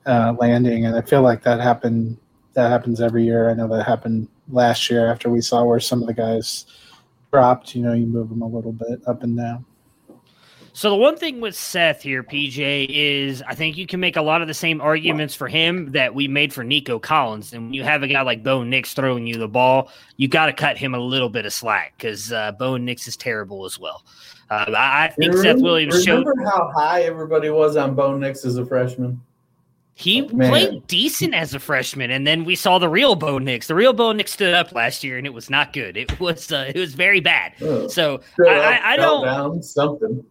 uh, landing, and I feel like that happened. That happens every year. I know that happened last year after we saw where some of the guys dropped. You know, you move them a little bit up and down. So the one thing with Seth here, PJ, is I think you can make a lot of the same arguments for him that we made for Nico Collins. And when you have a guy like Bo Nix throwing you the ball, you got to cut him a little bit of slack because uh, Bo Nix is terrible as well. Uh, I, think remember, Seth Williams remember showed. how high everybody was on Bo Nix as a freshman? He Man. played decent as a freshman, and then we saw the real Bo Nix. The real Bo Nix stood up last year, and it was not good. It was uh, it was very bad. Oh, so I, I, I don't down something.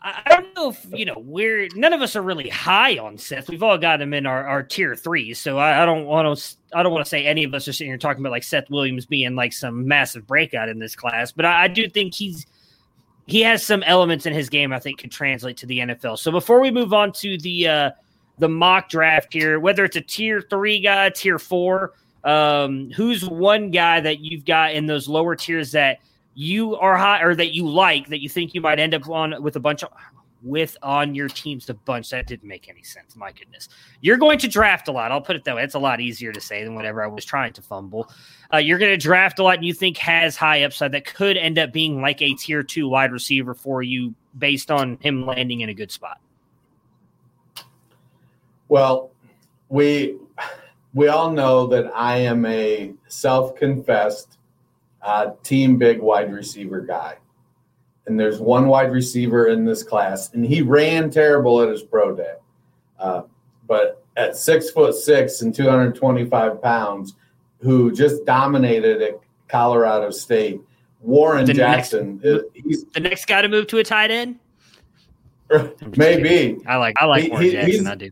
I don't know if you know we're none of us are really high on Seth. We've all got him in our, our tier three, so I, I don't want to. I don't want to say any of us are sitting here talking about like Seth Williams being like some massive breakout in this class, but I, I do think he's he has some elements in his game I think could translate to the NFL. So before we move on to the uh, the mock draft here, whether it's a tier three guy, tier four, um, who's one guy that you've got in those lower tiers that you are high or that you like that you think you might end up on with a bunch of with on your teams a bunch? That didn't make any sense. My goodness. You're going to draft a lot. I'll put it that way. It's a lot easier to say than whatever i was trying to fumble. Uh, you're going to draft a lot and you think has high upside that could end up being like a tier two wide receiver for you based on him landing in a good spot well, we we all know that I am a self-confessed uh, team big wide receiver guy, and there's one wide receiver in this class, and he ran terrible at his pro day, uh, but at six foot six and 225 pounds, who just dominated at Colorado State, Warren The Jackson. next- he's The next guy to move to a tight end. maybe I like I like He- Warren he- Jackson. I do.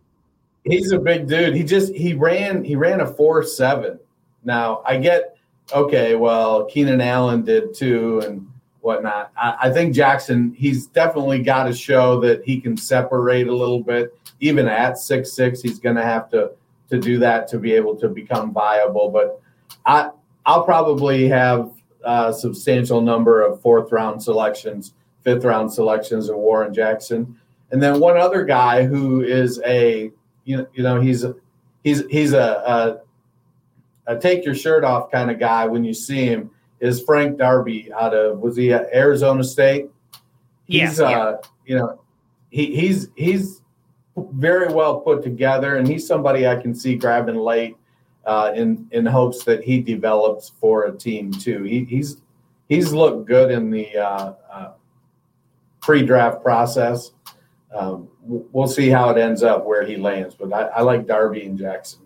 He's a big dude. He just he ran he ran a four seven. Now I get okay. Well, Keenan Allen did too, and whatnot. I, I think Jackson he's definitely got to show that he can separate a little bit. Even at six six, he's going to have to to do that to be able to become viable. But I I'll probably have a substantial number of fourth round selections, fifth round selections of Warren Jackson. And then one other guy who is a you know, you know he's he's he's a, a, a take your shirt off kind of guy when you see him is Frank Darby out of was he at Arizona State? Yeah, He's yeah. uh you know he he's he's very well put together and he's somebody I can see grabbing late uh, in in hopes that he develops for a team too. He, he's he's looked good in the uh, uh, pre-draft process. Um, we'll see how it ends up where he lands, but I, I like Darby and Jackson.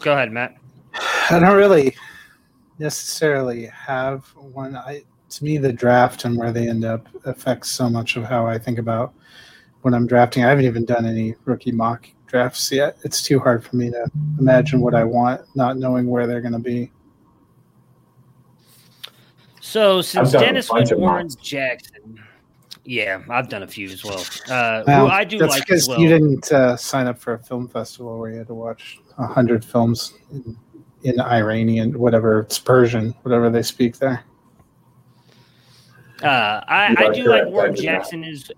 Go ahead, Matt. I don't really necessarily have one. I to me, the draft and where they end up affects so much of how I think about when I'm drafting. I haven't even done any rookie mock drafts yet. It's too hard for me to imagine what I want, not knowing where they're going to be. So since Dennis bunch went of Warren mocks. Jackson, yeah, I've done a few as well. Uh, Well, who I do that's like because as well. you didn't uh, sign up for a film festival where you had to watch a hundred films in, in Iranian, whatever it's Persian, whatever they speak there. Uh, I, I do like Warren I did not. Jackson as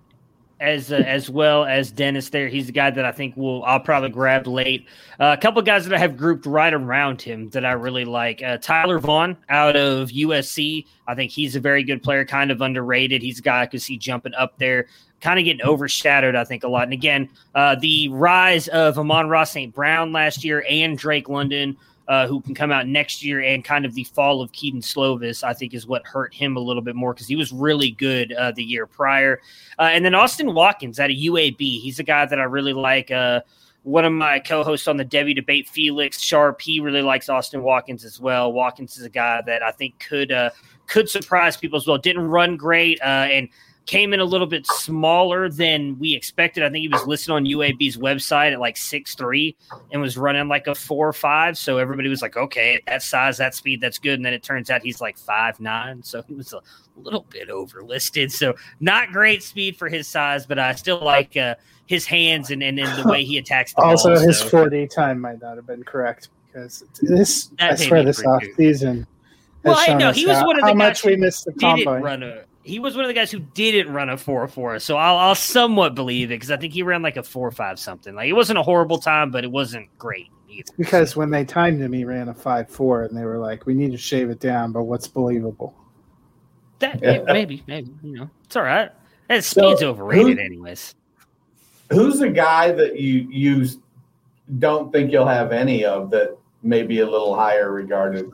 as uh, as well as Dennis. There, he's the guy that I think will I'll probably grab late. Uh, a couple guys that I have grouped right around him that I really like. Uh, Tyler Vaughn out of USC. I think he's a very good player, kind of underrated. He's a guy I could see jumping up there. Kind of getting overshadowed, I think, a lot. And again, uh, the rise of Amon-Ra St. Brown last year and Drake London, uh, who can come out next year, and kind of the fall of Kedon Slovis, I think, is what hurt him a little bit more because he was really good uh, the year prior. Uh, and then Austin Watkins out of UAB, he's a guy that I really like. Uh, one of my co-hosts on the Debbie debate, Felix Sharp, he really likes Austin Watkins as well. Watkins is a guy that I think could uh, could surprise people as well. Didn't run great uh, and came in a little bit smaller than we expected. I think he was listed on UAB's website at like six three and was running like a four or five. So everybody was like, okay, that size, that speed, that's good. And then it turns out he's like five nine, so he was a little bit overlisted. So not great speed for his size, but I still like uh, his hands and, and, and the way he attacks the Also, ball. his so 40 time might not have been correct because this, That I swear, this off season. Well, I know, he was one of the how guys much we missed the didn't combine. run a. He was one of the guys who didn't run a four four, so I'll, I'll somewhat believe it because I think he ran like a four five something. Like it wasn't a horrible time, but it wasn't great either. Because when they timed him, he ran a five four, and they were like, "We need to shave it down." But what's believable? that Yeah. maybe maybe you know it's all right. That So, speed's overrated, who- anyways. Who's the guy that you you don't think you'll have any of that Maybe a little higher regarded,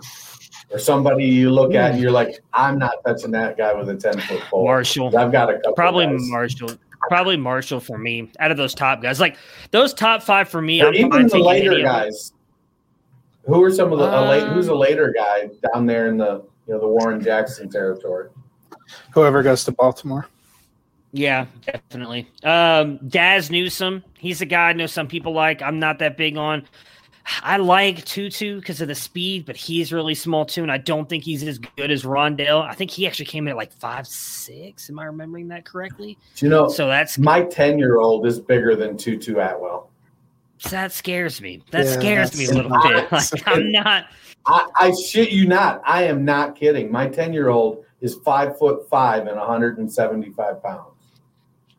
or somebody you look at and you're like, I'm not touching that guy with a ten foot pole. Marshall. I've got a couple. Probably guys. Marshall. Probably Marshall for me. Out of those top guys, like those top five for me, Or I'm even the later any of them. guys. Who are some of the a late, who's a later guy down there in the you know the Warren Jackson territory? Whoever goes to Baltimore. Yeah, definitely. Um, Dazz Newsome, he's a guy I know some people like. I'm not that big on. I like Tutu because of the speed, but he's really small too, and I don't think he's as good as Rondale. I think he actually came in at like five six. Am I remembering that correctly? Do you know So that's my ten year old is bigger than Tutu Atwell. So that scares me. That Yeah, scares me a little not- bit. Like I'm not. I, I shit you not. I am not kidding. My ten year old is five foot five and 175 pounds.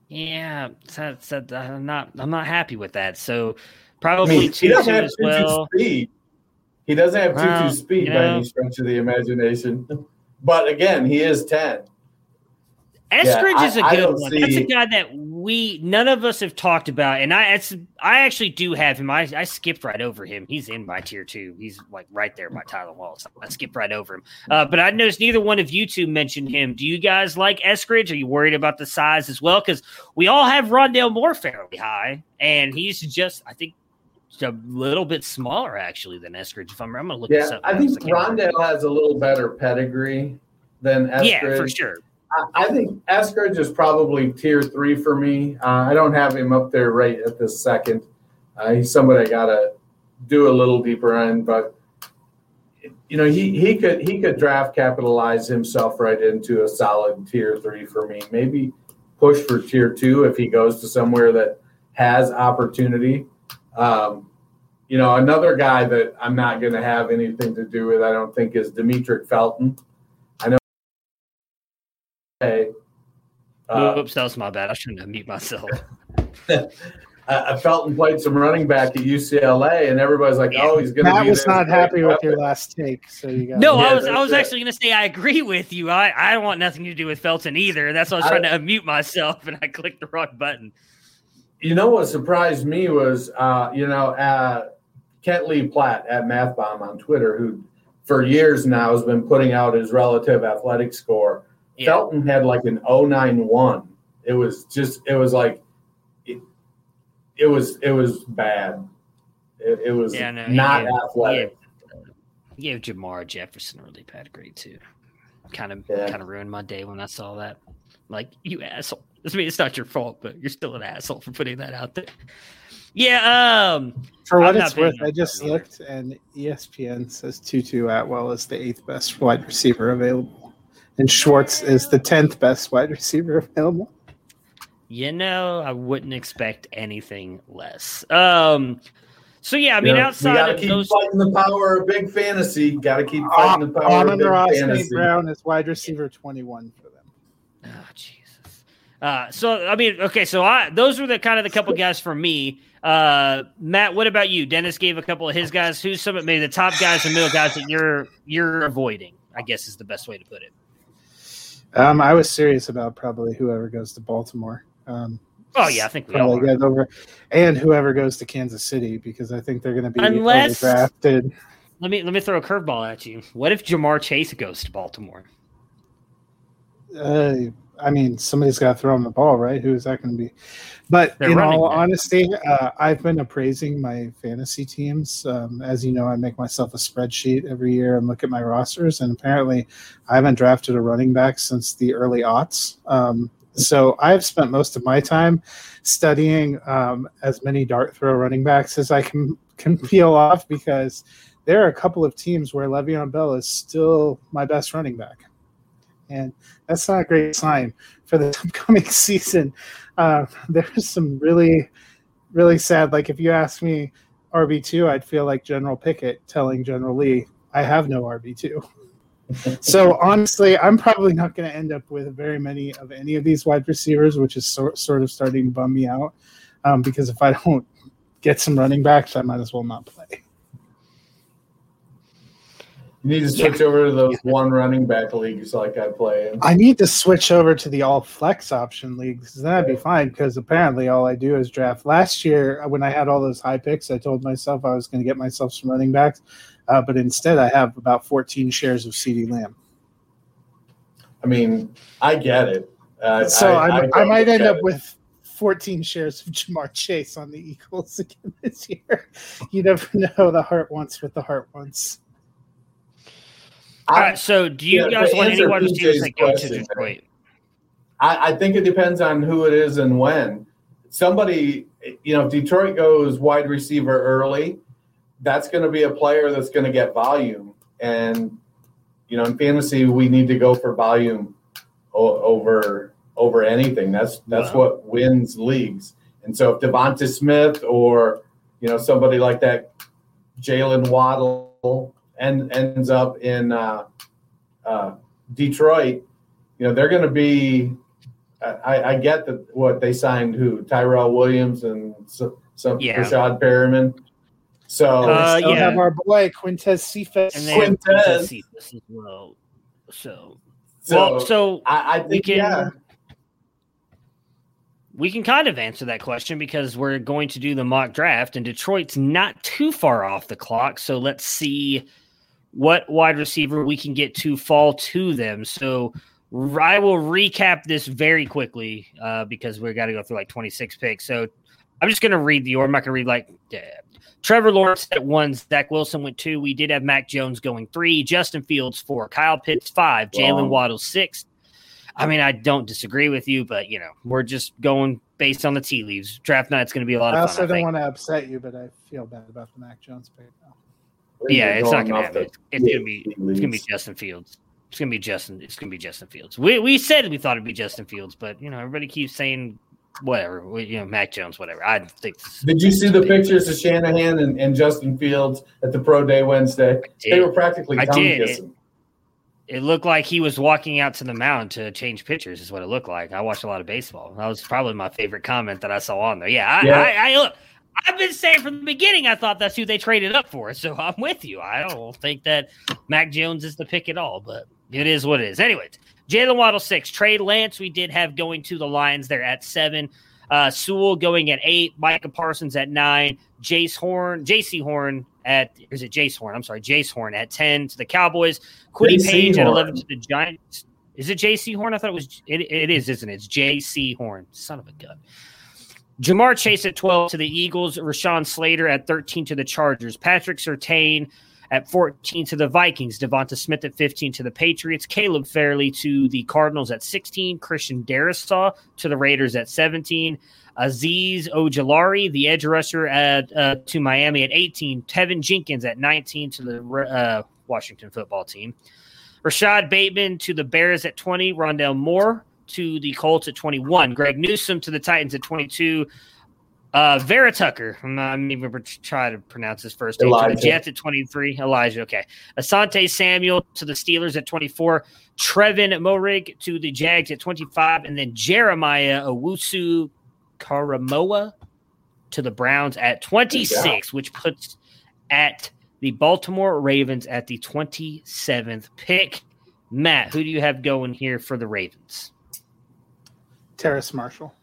Yeah, that's, that, I'm not. I'm not happy with that. So I probably mean, he doesn't have as well. speed. He doesn't have Tutu Well, speed you by know. any stretch of the imagination. But again, he is ten. Eskridge I- is a I good don't one. That's a guy that we none of us have talked about, and I it's, I actually do have him. I, I skipped right over him. He's in my tier two. He's like right there by Tylan Wallace. I skipped right over him. Uh, but I noticed neither one of you two mentioned him. Do you guys like Eskridge? Are you worried about the size as well? Because we all have Rondale Moore fairly high, and he's just I think a little bit smaller actually than Eskridge. If I'm, I'm gonna look yeah, this up. I think think 'cause I can't remember. Has a little better pedigree than Eskridge. Yeah, for sure. I, I think Eskridge is probably tier three for me. Uh, I don't have him up there right at this second. Uh, he's somebody I gotta do a little deeper in, but you know he he could he could draft capitalize himself right into a solid tier three for me. Maybe push for tier two if he goes to somewhere that has opportunity. Um, you know, another guy that I'm not going to have anything to do with, I don't think, is Demetric Felton. I know. Hey, uh, Oops, that was my bad. I shouldn't have mute myself. uh, Felton played some running back at UCLA, and everybody's like, "Oh, he's going to." Matt be was this not happy with your last take, so you got No, I was I was it. actually gonna say I agree with you. I, I don't want nothing to do with Felton either. That's why I was I- trying to unmute myself and I clicked the wrong button. You know what surprised me was, uh, you know, uh, Kent Lee Platt at MathBomb on Twitter, who for years now has been putting out his relative athletic score. Yeah. Felton had like an 091. It was just, it was like, it, it was, it was bad. It, it was Yeah, no, not gave- athletic. He gave Jermar Jefferson a really bad grade too. Kind of Yeah. kind of ruined my day when I saw that. Like, you asshole. I mean, it's not your fault, but you're still an asshole for putting that out there. Yeah, um, For what I'm it's worth, I just Felton either. looked, and ESPN says Tutu Atwell is the eighth best wide receiver available, and Schwartz is the tenth best wide receiver available. you know, I wouldn't expect anything less. Um, so yeah, I mean, You know, outside gotta of keep those, fighting the power of big fantasy. Got to keep fighting the power of Amon big Ross fantasy. Brown is wide receiver twenty-one for them. Oh Jesus. Uh, so I mean, okay, so I those were the kind of the couple guys for me. Uh, Matt, what about you? Dennis gave a couple of his guys. Who's some of maybe the top guys and middle guys that you're you're avoiding? I guess is the best way to put it. Um, I was serious about probably whoever goes to Baltimore. Um, Oh yeah, I think we all probably are. get over, and whoever goes to Kansas City because I think they're going to be Unless- drafted. Let me let me throw a curveball at you. What if Ja'Marr Chase goes to Baltimore? Uh, I mean, somebody's got to throw him the ball, right? Who is that going to be? But They're in all back. honesty, uh, I've been appraising my fantasy teams. Um, as you know, I make myself a spreadsheet every year and look at my rosters. And apparently, I haven't drafted a running back since the early aughts. Um, so I've spent most of my time studying um, as many dart throw running backs as I can can peel off because there are a couple of teams where Le'Veon Bell is still my best running back, and that's not a great sign for the upcoming season. Uh, there's some really, really sad. Like if you ask me RB two, I'd feel like General Pickett telling General Lee, "I have no RB two. so honestly, I'm probably not going to end up with very many of any of these wide receivers, which is sort sort of starting to bum me out. Um, because if I don't get some running backs, I might as well not play. You need to switch over to those one running back leagues like I play in. I need to switch over to the all flex option leagues. Then I'd be fine because apparently all I do is draft. Last year, when I had all those high picks, I told myself I was going to get myself some running backs, uh, but instead I have about 14 shares of CeeDee Lamb. I mean, I get it. Uh, So I, I, don't might end up it. with 14 shares of Ja'Marr Chase on the Eagles again this year. You never know. The heart wants what the heart wants. All right, so do you Yeah, guys want any wide receivers that go to Detroit? I, I think it depends on who it is and when. Somebody, you know, if Detroit goes wide receiver early, that's going to be a player that's going to get volume. And, you know, in fantasy, we need to go for volume o- over over anything. That's that's Wow. what wins leagues. And so if Devonta Smith or, you know, somebody like that, Jaylen Waddle, and ends up in uh, uh, Detroit, you know, they're going to be. I, I get that what they signed who Tyrell Williams and so, some Yeah. Breshad Perriman. So Uh, we still yeah. have our boy Quintez Cephus. And they have Quintez. Cephus as well. So, so, well, so I, I we think can yeah. we can kind of answer that question because we're going to do the mock draft, and Detroit's not too far off the clock. So let's see what wide receiver we can get to fall to them. So I will recap this very quickly uh, because we've got to go through like 26 picks. So I'm just gonna read the order. I'm not gonna read like uh, Trevor Lawrence at one, Zach Wilson went two. We did have Mac Jones going three, Justin Fields four, Kyle Pitts five, Jaylen Waddle six. I mean, I don't disagree with you, but you know, we're just going based on the tea leaves. Draft night's going to be a lot I of also fun. I don't want to upset you, but I feel bad about the Mac Jones pick. now. Yeah, it's not Going going to happen. It's, it's going to be tea it's going to be. Justin Fields. It's going to be Justin. It's going to be Justin Fields. We we said we thought it'd be Justin Fields, but you know, everybody keeps saying whatever. We, you know, Mac Jones, whatever. I think. this- Did you see the pictures of Shanahan and, and Justin Fields at the pro day Wednesday? They were practically I did. kissing. It looked like he was walking out to the mound to change pitchers. Is what it looked like. I watched a lot of baseball. That was probably my favorite comment that I saw on there. Yeah, I, Yeah. I, I look. I've been saying from the beginning. I thought that's who they traded up for. So I'm with you. I don't think that Mac Jones is the pick at all, but it is what it is. Anyways, Jaylen Waddle six, Trey Lance we did have going to the Lions. They're at seven. Uh, Sewell going at eight. Micah Parsons at nine. Jace Horn, Jaycee Horn at is it Jace Horn? I'm sorry, Jace Horn at ten to the Cowboys. Kwity. Paye at eleven to the Giants. Is it Jaycee Horn? I thought it was. It, it is, isn't it? It's Jaycee Horn. Son of a gun. Ja'Marr Chase at 12 to the Eagles, Rashawn Slater at 13 to the Chargers, Patrick Surtain at 14 to the Vikings, Devonta Smith at 15 to the Patriots, Caleb Farley to the Cardinals at 16, Christian Darrisaw to the Raiders at 17, Azeez Ojulari, the edge rusher at uh, to Miami at 18, Teven Jenkins at 19 to the uh, Washington football team, Rashod Bateman to the Bears at 20, Rondale Moore to the Colts at 21, Greg Newsome to the Titans at 22, uh, Vera Tucker, I'm not I'm even going to try to pronounce his first name, to the Elijah. Jets at 23, Elijah, okay. Asante Samuel to the Steelers at 24, Trevin Moehrig to the Jags at 25, and then Jeremiah Owusu Koramoah to the Browns at 26, which puts at the Baltimore Ravens at the 27th pick. Matt, who do you have going here for the Ravens? Terrace Marshall.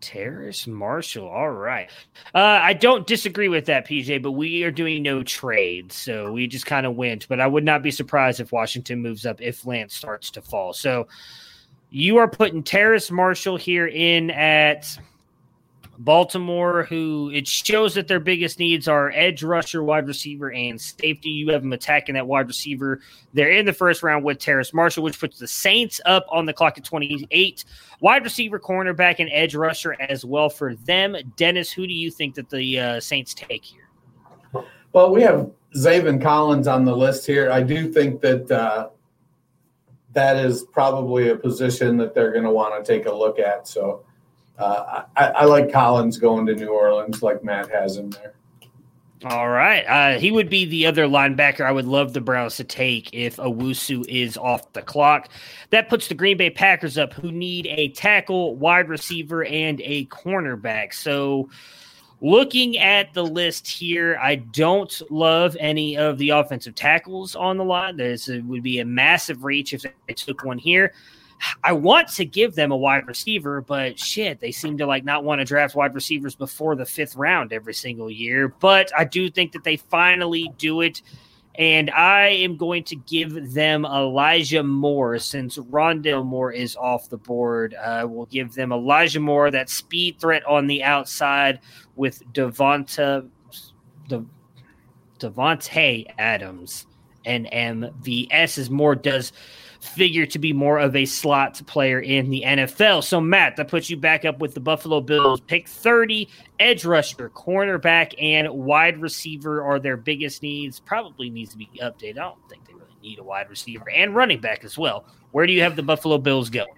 Terrace Marshall. All right. Uh, I don't disagree with that, PJ, but we are doing no trades. So we just kind of went. But I would not be surprised if Washington moves up if Lance starts to fall. So you are putting Terrace Marshall here in at Baltimore, who it shows that their biggest needs are edge rusher, wide receiver, and safety. You have them attacking that wide receiver. They're in the first round with Terrace Marshall, which puts the Saints up on the clock at 28. Wide receiver, cornerback, and edge rusher as well for them. Dennis, who do you think that the uh, Saints take here? Well, we have Zaven Collins on the list here. I do think that uh, that is probably a position that they're going to want to take a look at. So uh, I, I like Collins going to New Orleans, like Matt has him there. All right. Uh, he would be the other linebacker I would love the Browns to take if Owusu is off the clock. That puts the Green Bay Packers up, who need a tackle, wide receiver, and a cornerback. So, looking at the list here, I don't love any of the offensive tackles on the line. This would be a massive reach if they took one here. I want to give them a wide receiver, but shit, they seem to like not want to draft wide receivers before the fifth round every single year. But I do think that they finally do it. And I am going to give them Elijah Moore since Rondale Moore is off the board. I will give them Elijah Moore, that speed threat on the outside with Davante, De, Davante Adams and MVS as Moore does figure to be more of a slot player in the NFL. So, Matt, that puts you back up with the Buffalo Bills. Pick 30, edge rusher, cornerback, and wide receiver are their biggest needs. Probably needs to be updated. I don't think they really need a wide receiver and running back as well. Where do you have the Buffalo Bills going?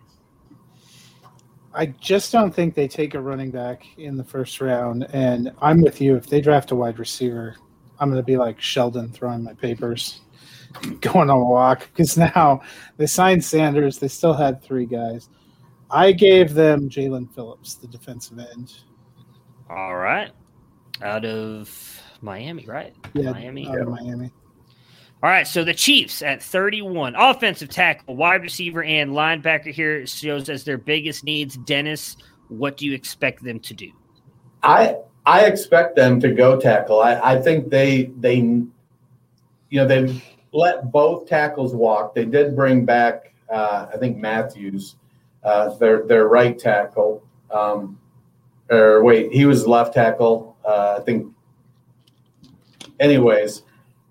I just don't think they take a running back in the first round. And I'm with you. If they draft a wide receiver, I'm going to be like Sheldon throwing my papers, going on a walk because now they signed Sanders. They still had three guys. I gave them Jaelan Phillips, the defensive end. All right. Out of Miami, right? Yeah, Miami. out of Miami. All right, so the Chiefs at 31, offensive tackle, wide receiver, and linebacker here shows as their biggest needs. Dennis, what do you expect them to do? I I expect them to go tackle. I, I think they they you know they let both tackles walk. They did bring back uh, I think Matthews, uh, their their right tackle. Um, or wait, he was left tackle. Uh, I think. Anyways,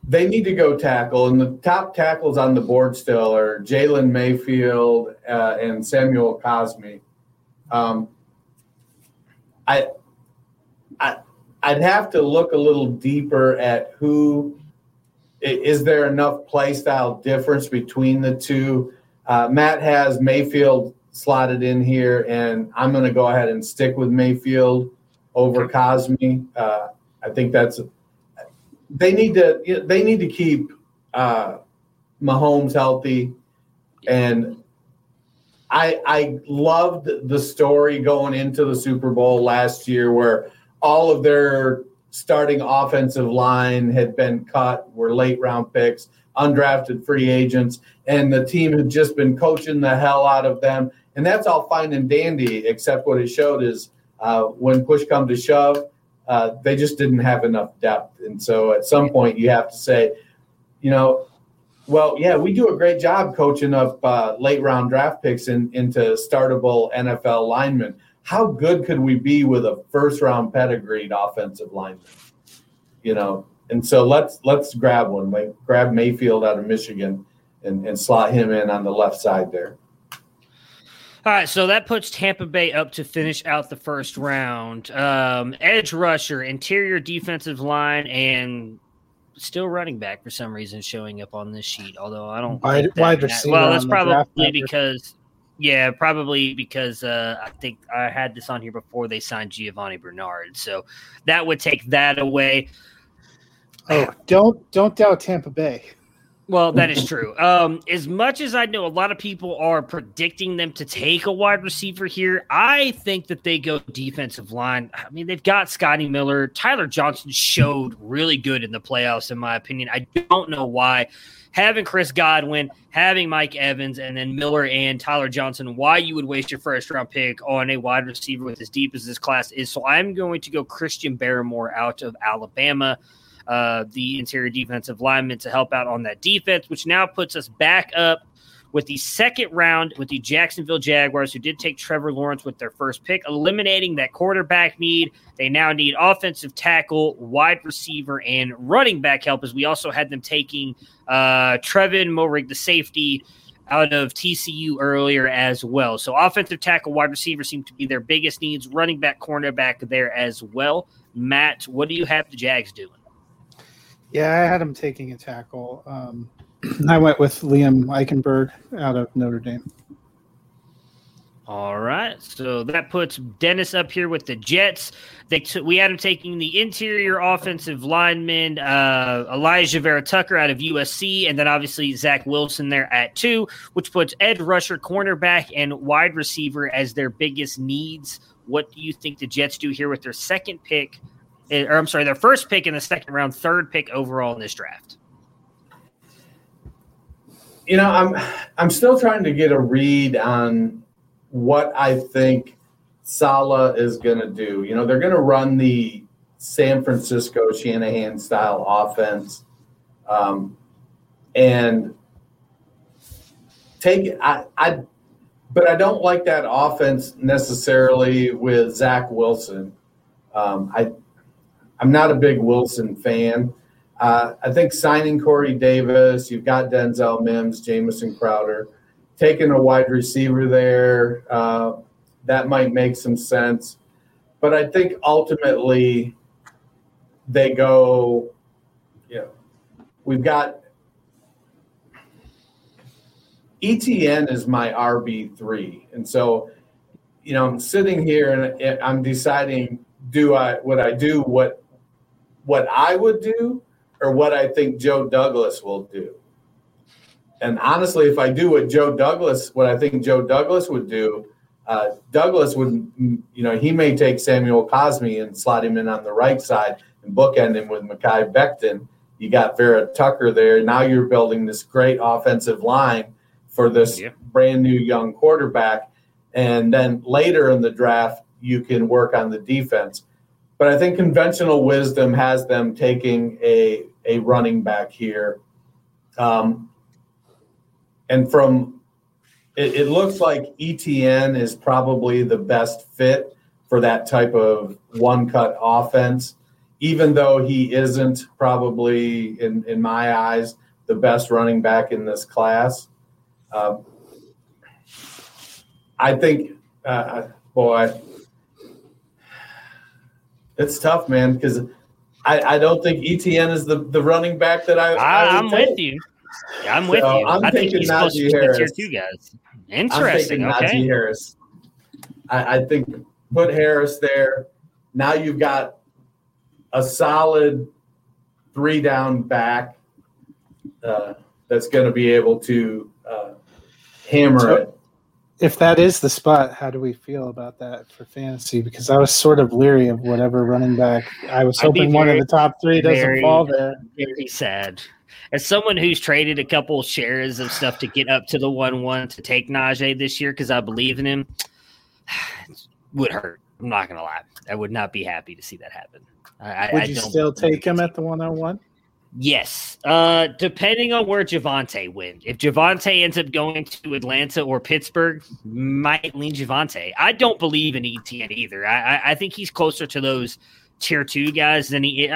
they need to go tackle, and the top tackles on the board still are Jalen Mayfield uh, and Samuel Cosmi. Um, I, I, I'd have to look a little deeper at who. Is there enough play style difference between the two? Uh, Matt has Mayfield slotted in here, and I'm going to go ahead and stick with Mayfield over Cosmi. Uh, I think that's they need to they need to keep uh, Mahomes healthy, and I I loved the story going into the Super Bowl last year where all of their starting offensive line had been cut, were late round picks, undrafted free agents, and the team had just been coaching the hell out of them. And that's all fine and dandy, except what it showed is uh, when push come to shove, uh, they just didn't have enough depth. And so at some point, you have to say, you know, well, yeah, we do a great job coaching up uh, late round draft picks in, into startable NFL linemen. How good could we be with a first round pedigreed offensive lineman? You know, and so let's let's grab one. Like grab Mayfield out of Michigan and, and slot him in on the left side there. All right, so that puts Tampa Bay up to finish out the first round. Um, edge rusher, interior defensive line, and still running back for some reason showing up on this sheet. Although I don't wide, wide receiver. Well, that's probably because yeah, probably because uh, I think I had this on here before they signed Giovani Bernard, so that would take that away. Oh, don't don't doubt Tampa Bay. Well, that is true. Um, as much as I know a lot of people are predicting them to take a wide receiver here, I think that they go defensive line. I mean, they've got Scotty Miller. Tyler Johnson showed really good in the playoffs, in my opinion. I don't know why. Having Chris Godwin, having Mike Evans, and then Miller and Tyler Johnson, why you would waste your first round pick on a wide receiver with as deep as this class is. So I'm going to go Christian Barmore out of Alabama uh, the interior defensive lineman to help out on that defense, which now puts us back up with the second round with the Jacksonville Jaguars, who did take Trevor Lawrence with their first pick, eliminating that quarterback need. They now need offensive tackle, wide receiver, and running back help, as we also had them taking uh, Trevin Moehrig, the safety, out of TCU earlier as well. So offensive tackle, wide receiver seem to be their biggest needs. Running back, cornerback there as well. Matt, what do you have the Jags doing? Yeah, I had them taking a tackle. Um, I went with Liam Eichenberg out of Notre Dame. All right, so that puts Dennis up here with the Jets. They t- we had him taking the interior offensive lineman uh, Alijah Vera-Tucker out of USC, and then obviously Zach Wilson there at two, which puts edge rusher, cornerback, and wide receiver as their biggest needs. What do you think the Jets do here with their second pick Eh, or I'm sorry, their first pick in the second round, third pick overall in this draft. You know, I'm I'm still trying to get a read on what I think Saleh is going to do. You know, they're going to run the San Francisco Shanahan style offense, um, and take I, I, but I don't like that offense necessarily with Zach Wilson. Um, I I'm not a big Wilson fan. Uh, I think signing Corey Davis, you've got Denzel Mims, Jamison Crowder, taking a wide receiver there, uh, that might make some sense. But I think ultimately they go, you know, we've got ETN is my RB3. And so, you know, I'm sitting here and I'm deciding do I would I do what what I would do or what I think Joe Douglas will do. And honestly, if I do what Joe Douglas, what I think Joe Douglas would do, uh, Douglas would, you know, he may take Samuel Cosmi and slot him in on the right side and bookend him with Mekhi Becton. You got Vera-Tucker there. Now you're building this great offensive line for this yeah. brand new young quarterback. And then later in the draft, you can work on the defense. But I think conventional wisdom has them taking a, a running back here. Um, and from it, it looks like ETN is probably the best fit for that type of one cut offense, even though he isn't probably, in, in my eyes, the best running back in this class. Uh, I think, uh, boy, it's tough, man, because I, I, don't think Etienne is the, the running back that I. I am with you. I'm with so you. I'm I think he's Najee Harris. Tier two guys. Interesting. I'm okay. Najee Harris. I, I think put Harris there. Now you've got a solid three down back uh, that's going to be able to uh, hammer so, it. If that is the spot, how do we feel about that for fantasy? Because I was sort of leery of whatever running back. I was hoping very, one of the top three doesn't very, fall there. Very sad. As someone who's traded a couple shares of stuff to get up to the one one to take Najee this year because I believe in him, it would hurt. I'm not gonna lie. I would not be happy to see that happen. I, would I you still take him at the one on one? Yes, uh, depending on where Javonte went. If Javonte ends up going to Atlanta or Pittsburgh, might lean Javonte. I don't believe in Etienne either. I, I, think he's closer to those tier two guys than he.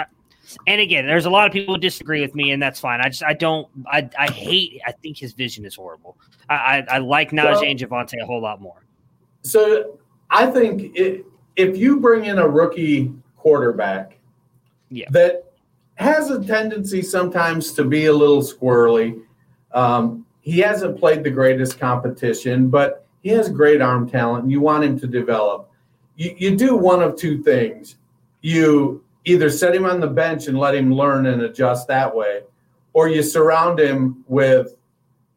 And again, there's a lot of people who disagree with me, and that's fine. I just I don't I I hate. I think his vision is horrible. I I, I like Najee well, and Javonte a whole lot more. So I think it, if you bring in a rookie quarterback, yeah. that has a tendency sometimes to be a little squirrely. Um, he hasn't played the greatest competition, but he has great arm talent, and you want him to develop. You, you do one of two things. You either set him on the bench and let him learn and adjust that way, or you surround him with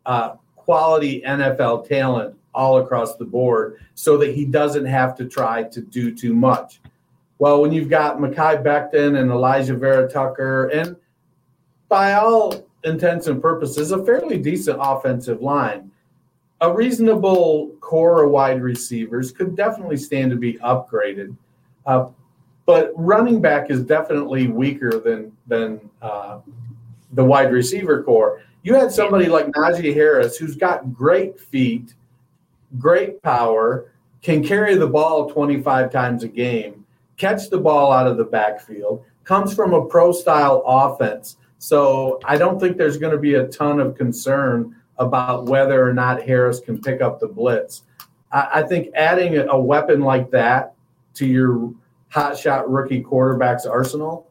uh, quality NFL talent all across the board so that he doesn't have to try to do too much. Well, when you've got Mekhi Becton and Alijah Vera-Tucker, and by all intents and purposes, a fairly decent offensive line, a reasonable core of wide receivers could definitely stand to be upgraded. Uh, but running back is definitely weaker than than uh, the wide receiver core. You had somebody like Najee Harris who's got great feet, great power, can carry the ball 25 times a game, catch the ball out of the backfield, comes from a pro style offense. So I don't think there's going to be a ton of concern about whether or not Harris can pick up the blitz. I, I think adding a, a weapon like that to your hotshot rookie quarterback's arsenal,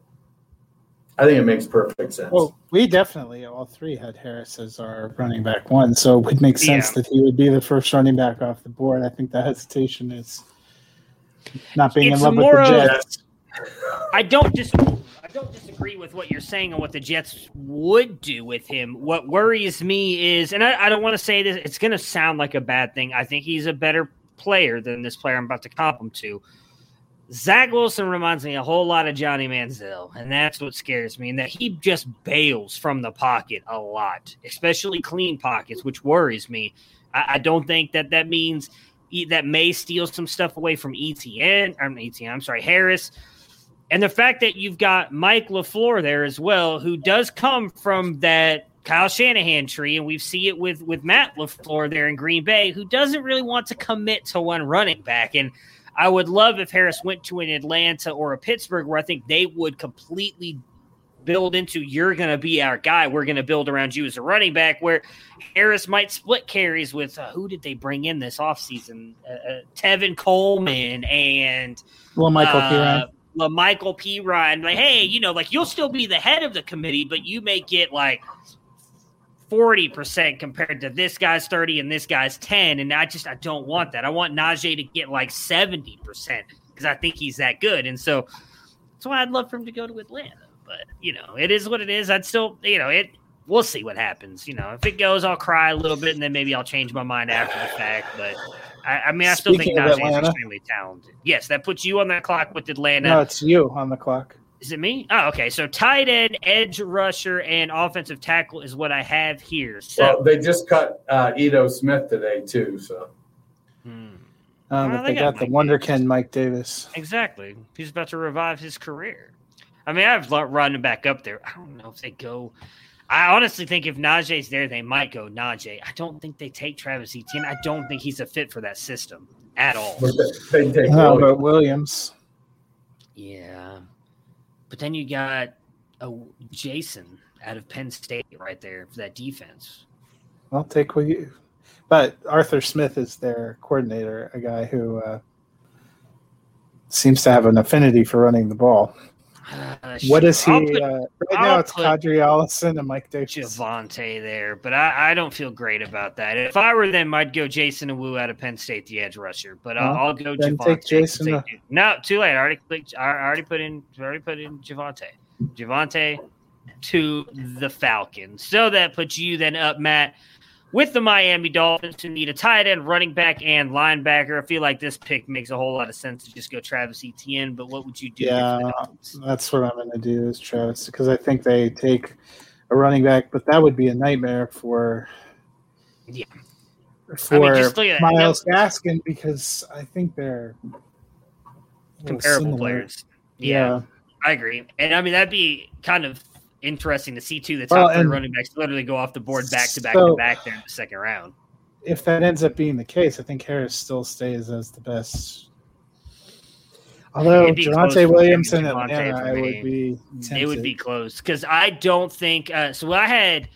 I think it makes perfect sense. Well, we definitely all three had Harris as our running back one, so it would make sense yeah. that he would be the first running back off the board. I think the hesitation is not being it's in love with the Jets. I don't just I don't disagree with what you're saying on what the Jets would do with him. What worries me is, and I, I don't want to say this, it's going to sound like a bad thing. I think he's a better player than this player I'm about to comp him to. Zach Wilson reminds me a whole lot of Johnny Manziel, and that's what scares me. And that he just bails from the pocket a lot, especially clean pockets, which worries me. I, I don't think that that means that may steal some stuff away from Etienne. I'm Etienne. I'm sorry, Harris. And the fact that you've got Mike LaFleur there as well, who does come from that Kyle Shanahan tree, and we see it with with Matt LaFleur there in Green Bay, who doesn't really want to commit to one running back. And I would love if Harris went to an Atlanta or a Pittsburgh where I think they would completely build into you're going to be our guy. We're going to build around you as a running back. Where Harris might split carries with uh, who did they bring in this offseason? Uh, uh, Tevin Coleman and well, Michael uh, P. Ryan. Michael P. Ryan. Like, hey, you know, like you'll still be the head of the committee, but you may get like 40% compared to this guy's 30 and this guy's 10. And I just, I don't want that. I want Najee to get like 70% because I think he's that good. And so that's why I'd love for him to go to Atlanta. But, you know, it is what it is. I'd still, you know, it, we'll see what happens. You know, if it goes, I'll cry a little bit and then maybe I'll change my mind after the fact. But I, I mean, I still Speaking think Najee is extremely talented. Yes, that puts you on that clock with Atlanta. No, it's you on the clock. Is it me? Oh, okay. So tight end, edge rusher, and offensive tackle is what I have here. So well, they just cut uh, Ito Smith today too. So. Hmm. Um, well, they, they, got, got the Wonderkin Mike Davis. Exactly. He's about to revive his career. I mean, I've running back up there. I don't know if they go. I honestly think if Najee's there, they might go Najee. I don't think they take Travis Etienne. I don't think he's a fit for that system. at all. They take How Williams. about Williams? Yeah, but then you got a Jason out of Penn State right there for that defense. I'll take what you. But Arthur Smith is their coordinator, a guy who uh, seems to have an affinity for running the ball. Uh, What sure. is he? Put uh, right I'll now, it's Qadree Ollison and Mike Davis. Javonte there, but I, I don't feel great about that. If I were them, I'd go Jayson Oweh out of Penn State, the edge rusher. But I'll, I'll go then Javonte. take Jason, uh, no, too late. I already clicked. I already put in. Already put in Javonte. Javonte to the Falcons. So that puts you then up, Matt, with the Miami Dolphins, who need a tight end, running back, and linebacker. I feel like this pick makes a whole lot of sense to just go Travis Etienne. But what would you do? Yeah. That's what I'm going to do, is Travis, because I think they take a running back, but that would be a nightmare for Yeah. for I mean, just look at that. Myles Gaskin because I think they're comparable similar. players. Yeah. I agree. And I mean, that'd be kind of interesting to see too. The Well, top three running backs literally go off the board back to back So- to back there in the second round. If that ends up being the case, I think Harris still stays as the best. Although Javonte for Williams me, Atlanta, I would be. It would be close because I don't think uh, so. I had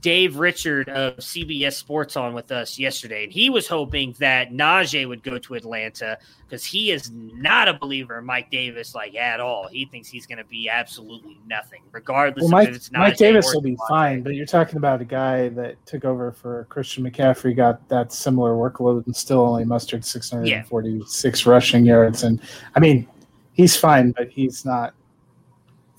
Dave Richard of CBS Sports on with us yesterday, and he was hoping that Najee would go to Atlanta because he is not a believer in Mike Davis like at all. He thinks he's going to be absolutely nothing, regardless Well, of Mike, if it's Mike Davis will be fine, but you're talking about a guy that took over for Christian McCaffrey, got that similar workload, and still only mustered 646 rushing yards. And I mean, he's fine, but he's not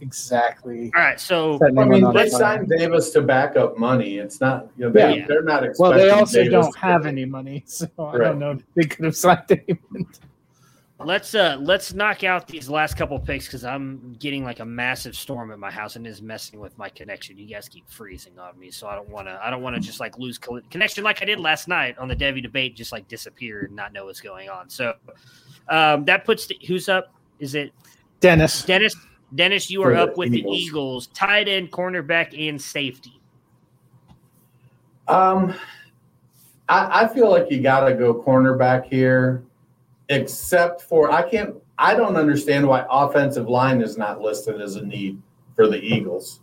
exactly. All right, so I mean, on they fire. signed Davis to back up money. It's not, you know, they, Yeah. they're not expecting Well, they also Davis don't to- have any money, so I don't know if they could have signed anyone. Let's uh let's knock out these last couple picks because I'm getting like a massive storm at my house and it's messing with my connection. You guys keep freezing on me, so I don't want to. I don't want to just like lose co- connection like I did last night on the Devy debate, just like disappear and not know what's going on. So um, that puts the, who's up? Is it Dennis, Dennis? Dennis, you are up with the Eagles. Eagles, tight end, cornerback, and safety. Um, I, I feel like you got to go cornerback here, except for I can't. I don't understand why offensive line is not listed as a need for the Eagles.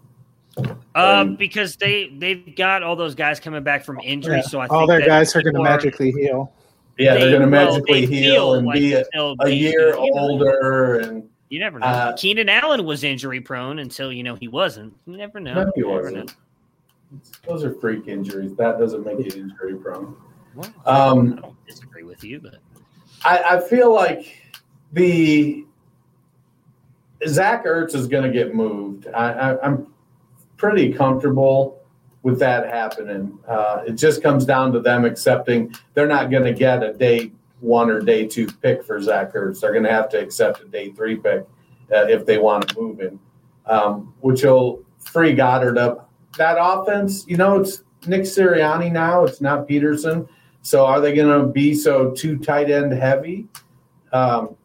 Um, Um, because they they've got all those guys coming back from injury, Yeah, so I think all their that guys are going to magically heal. Yeah, they- they're going to magically they heal and like be a, a year older. And You never know. Uh, Keenan Allen was injury prone until you know he wasn't. You never know. no, he You wasn't. Those are freak injuries. That doesn't make you injury prone. Well, Um, I don't disagree with you, but I, I feel like the Zach Ertz is going to get moved. I, I, I'm pretty comfortable with that happening. Uh, it just comes down to them accepting they're not going to get a day one or day two pick for Zach Ertz. They're going to have to accept a day three pick uh, if they want to move him, um, which will free Goedert up. That offense, you know, it's Nick Sirianni now. It's not Pederson. So are they going to be so too tight end heavy? Um,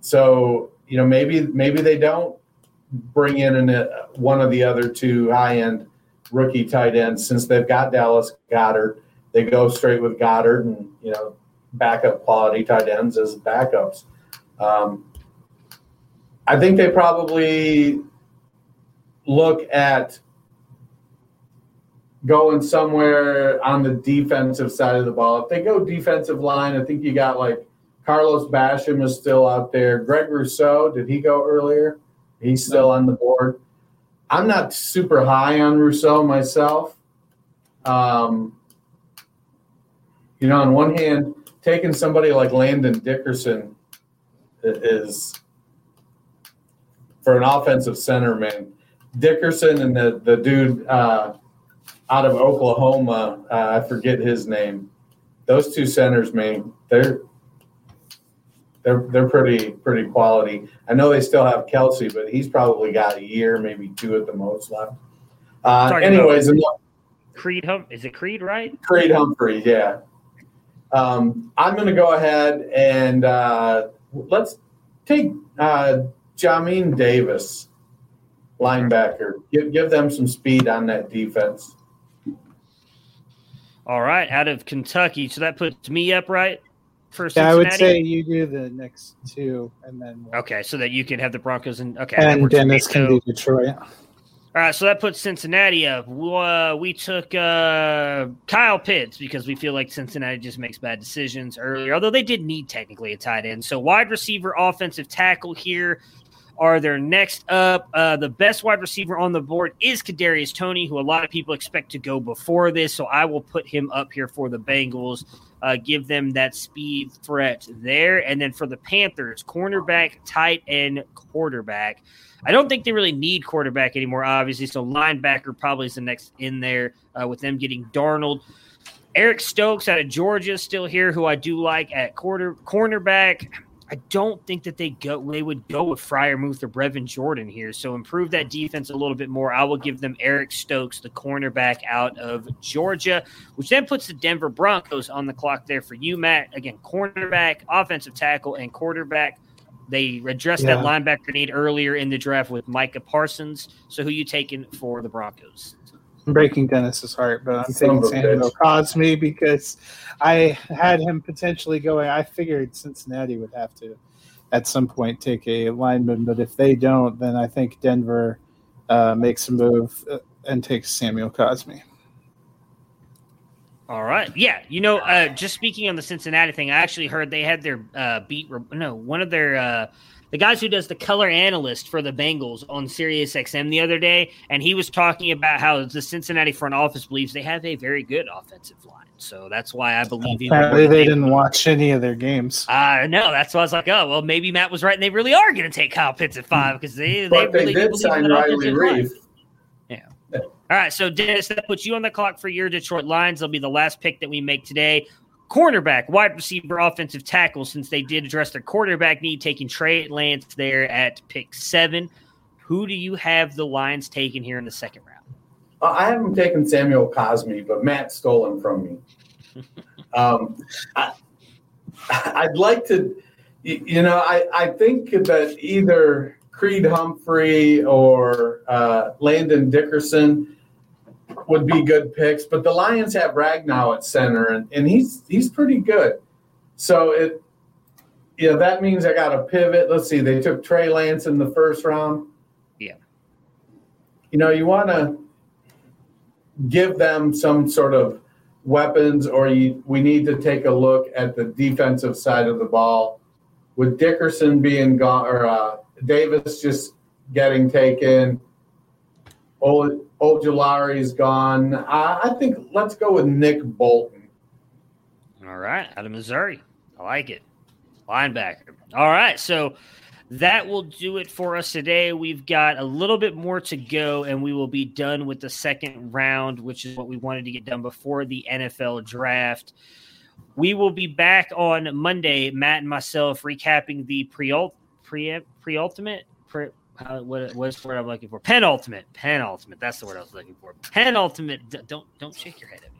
so you know maybe maybe they don't bring in an, uh, one of the other two high end rookie tight ends since they've got Dallas Goedert. They go straight with Goedert and you know backup quality tight ends as backups. Um, I think they probably look at going somewhere on the defensive side of the ball. If they go defensive line, I think you got like Carlos Basham is still out there. Greg Rousseau, did he go earlier? He's still on the board. I'm not super high on Rousseau myself. Um, you know, on one hand, taking somebody like Landon Dickerson is for an offensive center, man. Dickerson and the the dude uh, out of Oklahoma, uh, I forget his name. Those two centers, man, they're they're they're pretty pretty quality. I know they still have Kelce, but he's probably got a year, maybe two at the most left. Uh, anyways. Creed hum is it Creed right? Creed Humphrey, yeah. Um, I'm going to go ahead and uh, let's take uh, Jamin Davis, linebacker. Give, give them some speed on that defense. All right, out of Kentucky, so that puts me up right. for Yeah, I would say you do the next two, and then Okay, so that you can have the Broncos and okay. and works for me. Dennis can So- do Detroit. All right, so that puts Cincinnati up. Uh, we took uh, Kyle Pitts because we feel like Cincinnati just makes bad decisions earlier, although they did need technically a tight end. So wide receiver, offensive tackle here are their next up. Uh, the best wide receiver on the board is Kadarius Toney, who a lot of people expect to go before this. So I will put him up here for the Bengals. Uh, give them that speed threat there, and then for the Panthers, cornerback, tight end, quarterback. I don't think they really need quarterback anymore, obviously. So linebacker probably is the next in there uh, with them getting Darnold. Eric Stokes out of Georgia still here, who I do like at quarter cornerback. I don't think that they go they would go with Freiermuth or Brevin Jordan here. So improve that defense a little bit more. I will give them Eric Stokes, the cornerback out of Georgia, which then puts the Denver Broncos on the clock there for you, Matt. Again, cornerback, offensive tackle, and quarterback. They addressed that linebacker need earlier in the draft with Micah Parsons. So who you taking for the Broncos? I'm breaking Dennis's heart, but I'm Son taking Samuel. Cosme because I had him potentially going. I figured Cincinnati would have to at some point take a lineman, but if they don't, then I think Denver uh, makes a move uh, and takes Samuel Cosmi. All right. Yeah. You know, uh, just speaking on the Cincinnati thing, I actually heard they had their uh, beat. No, one of their uh, the guys who does the color analyst for the Bengals on Sirius XM the other day, and he was talking about how the Cincinnati front office believes they have a very good offensive line. So that's why I believe even Apparently, more they didn't watch any of their games. Uh, know. that's why I was like, oh, well, maybe Matt was right, and they really are going to take Kyle Pitts at five because they, But they, really do did believe sign in that Riley offensive line. All right, so Dennis, that puts you on the clock for your Detroit Lions. They'll be the last pick that we make today. Cornerback, wide receiver, offensive tackle, since they did address their quarterback need, taking Trey Lance there at pick seven. Who do you have the Lions taking here in the second round? Uh, I haven't taken Samuel Cosmi, but Matt stole him from me. um, I, I'd like to, you know, I, I think that either Creed Humphrey or uh, Landon Dickerson would be good picks, but the Lions have Ragnow at center, and, and he's he's pretty good. So it, yeah, that means I got to pivot. Let's see, they took Trey Lance in the first round. Yeah. You know, you want to give them some sort of weapons, or you, we need to take a look at the defensive side of the ball. With Dickerson being gone, or uh, Davis just getting taken, Ojulari's gone. I, I think let's go with Nick Bolton. All right, out of Missouri. I like it. Linebacker. All right, so that will do it for us today. We've got a little bit more to go, and we will be done with the second round, which is what we wanted to get done before the NFL draft. We will be back on Monday, Matt and myself, recapping the pre pre pre ultimate. Pre, uh, what what's the word I'm looking for? Penultimate, penultimate. That's the word I was looking for. Penultimate. Don't don't shake your head at.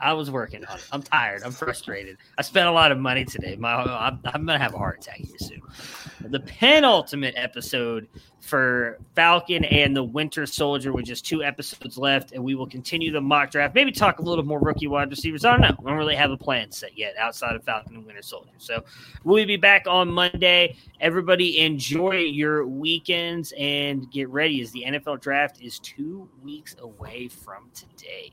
I was working on it. I'm tired. I'm frustrated. I spent a lot of money today. My, I'm, I'm gonna have a heart attack here soon. The penultimate episode for Falcon and the Winter Soldier with just two episodes left, and we will continue the mock draft. Maybe talk a little more rookie wide receivers. I don't know. I don't really have a plan set yet outside of Falcon and Winter Soldier. So we'll be back on Monday. Everybody enjoy your weekends and get ready as the NFL draft is two weeks away from today.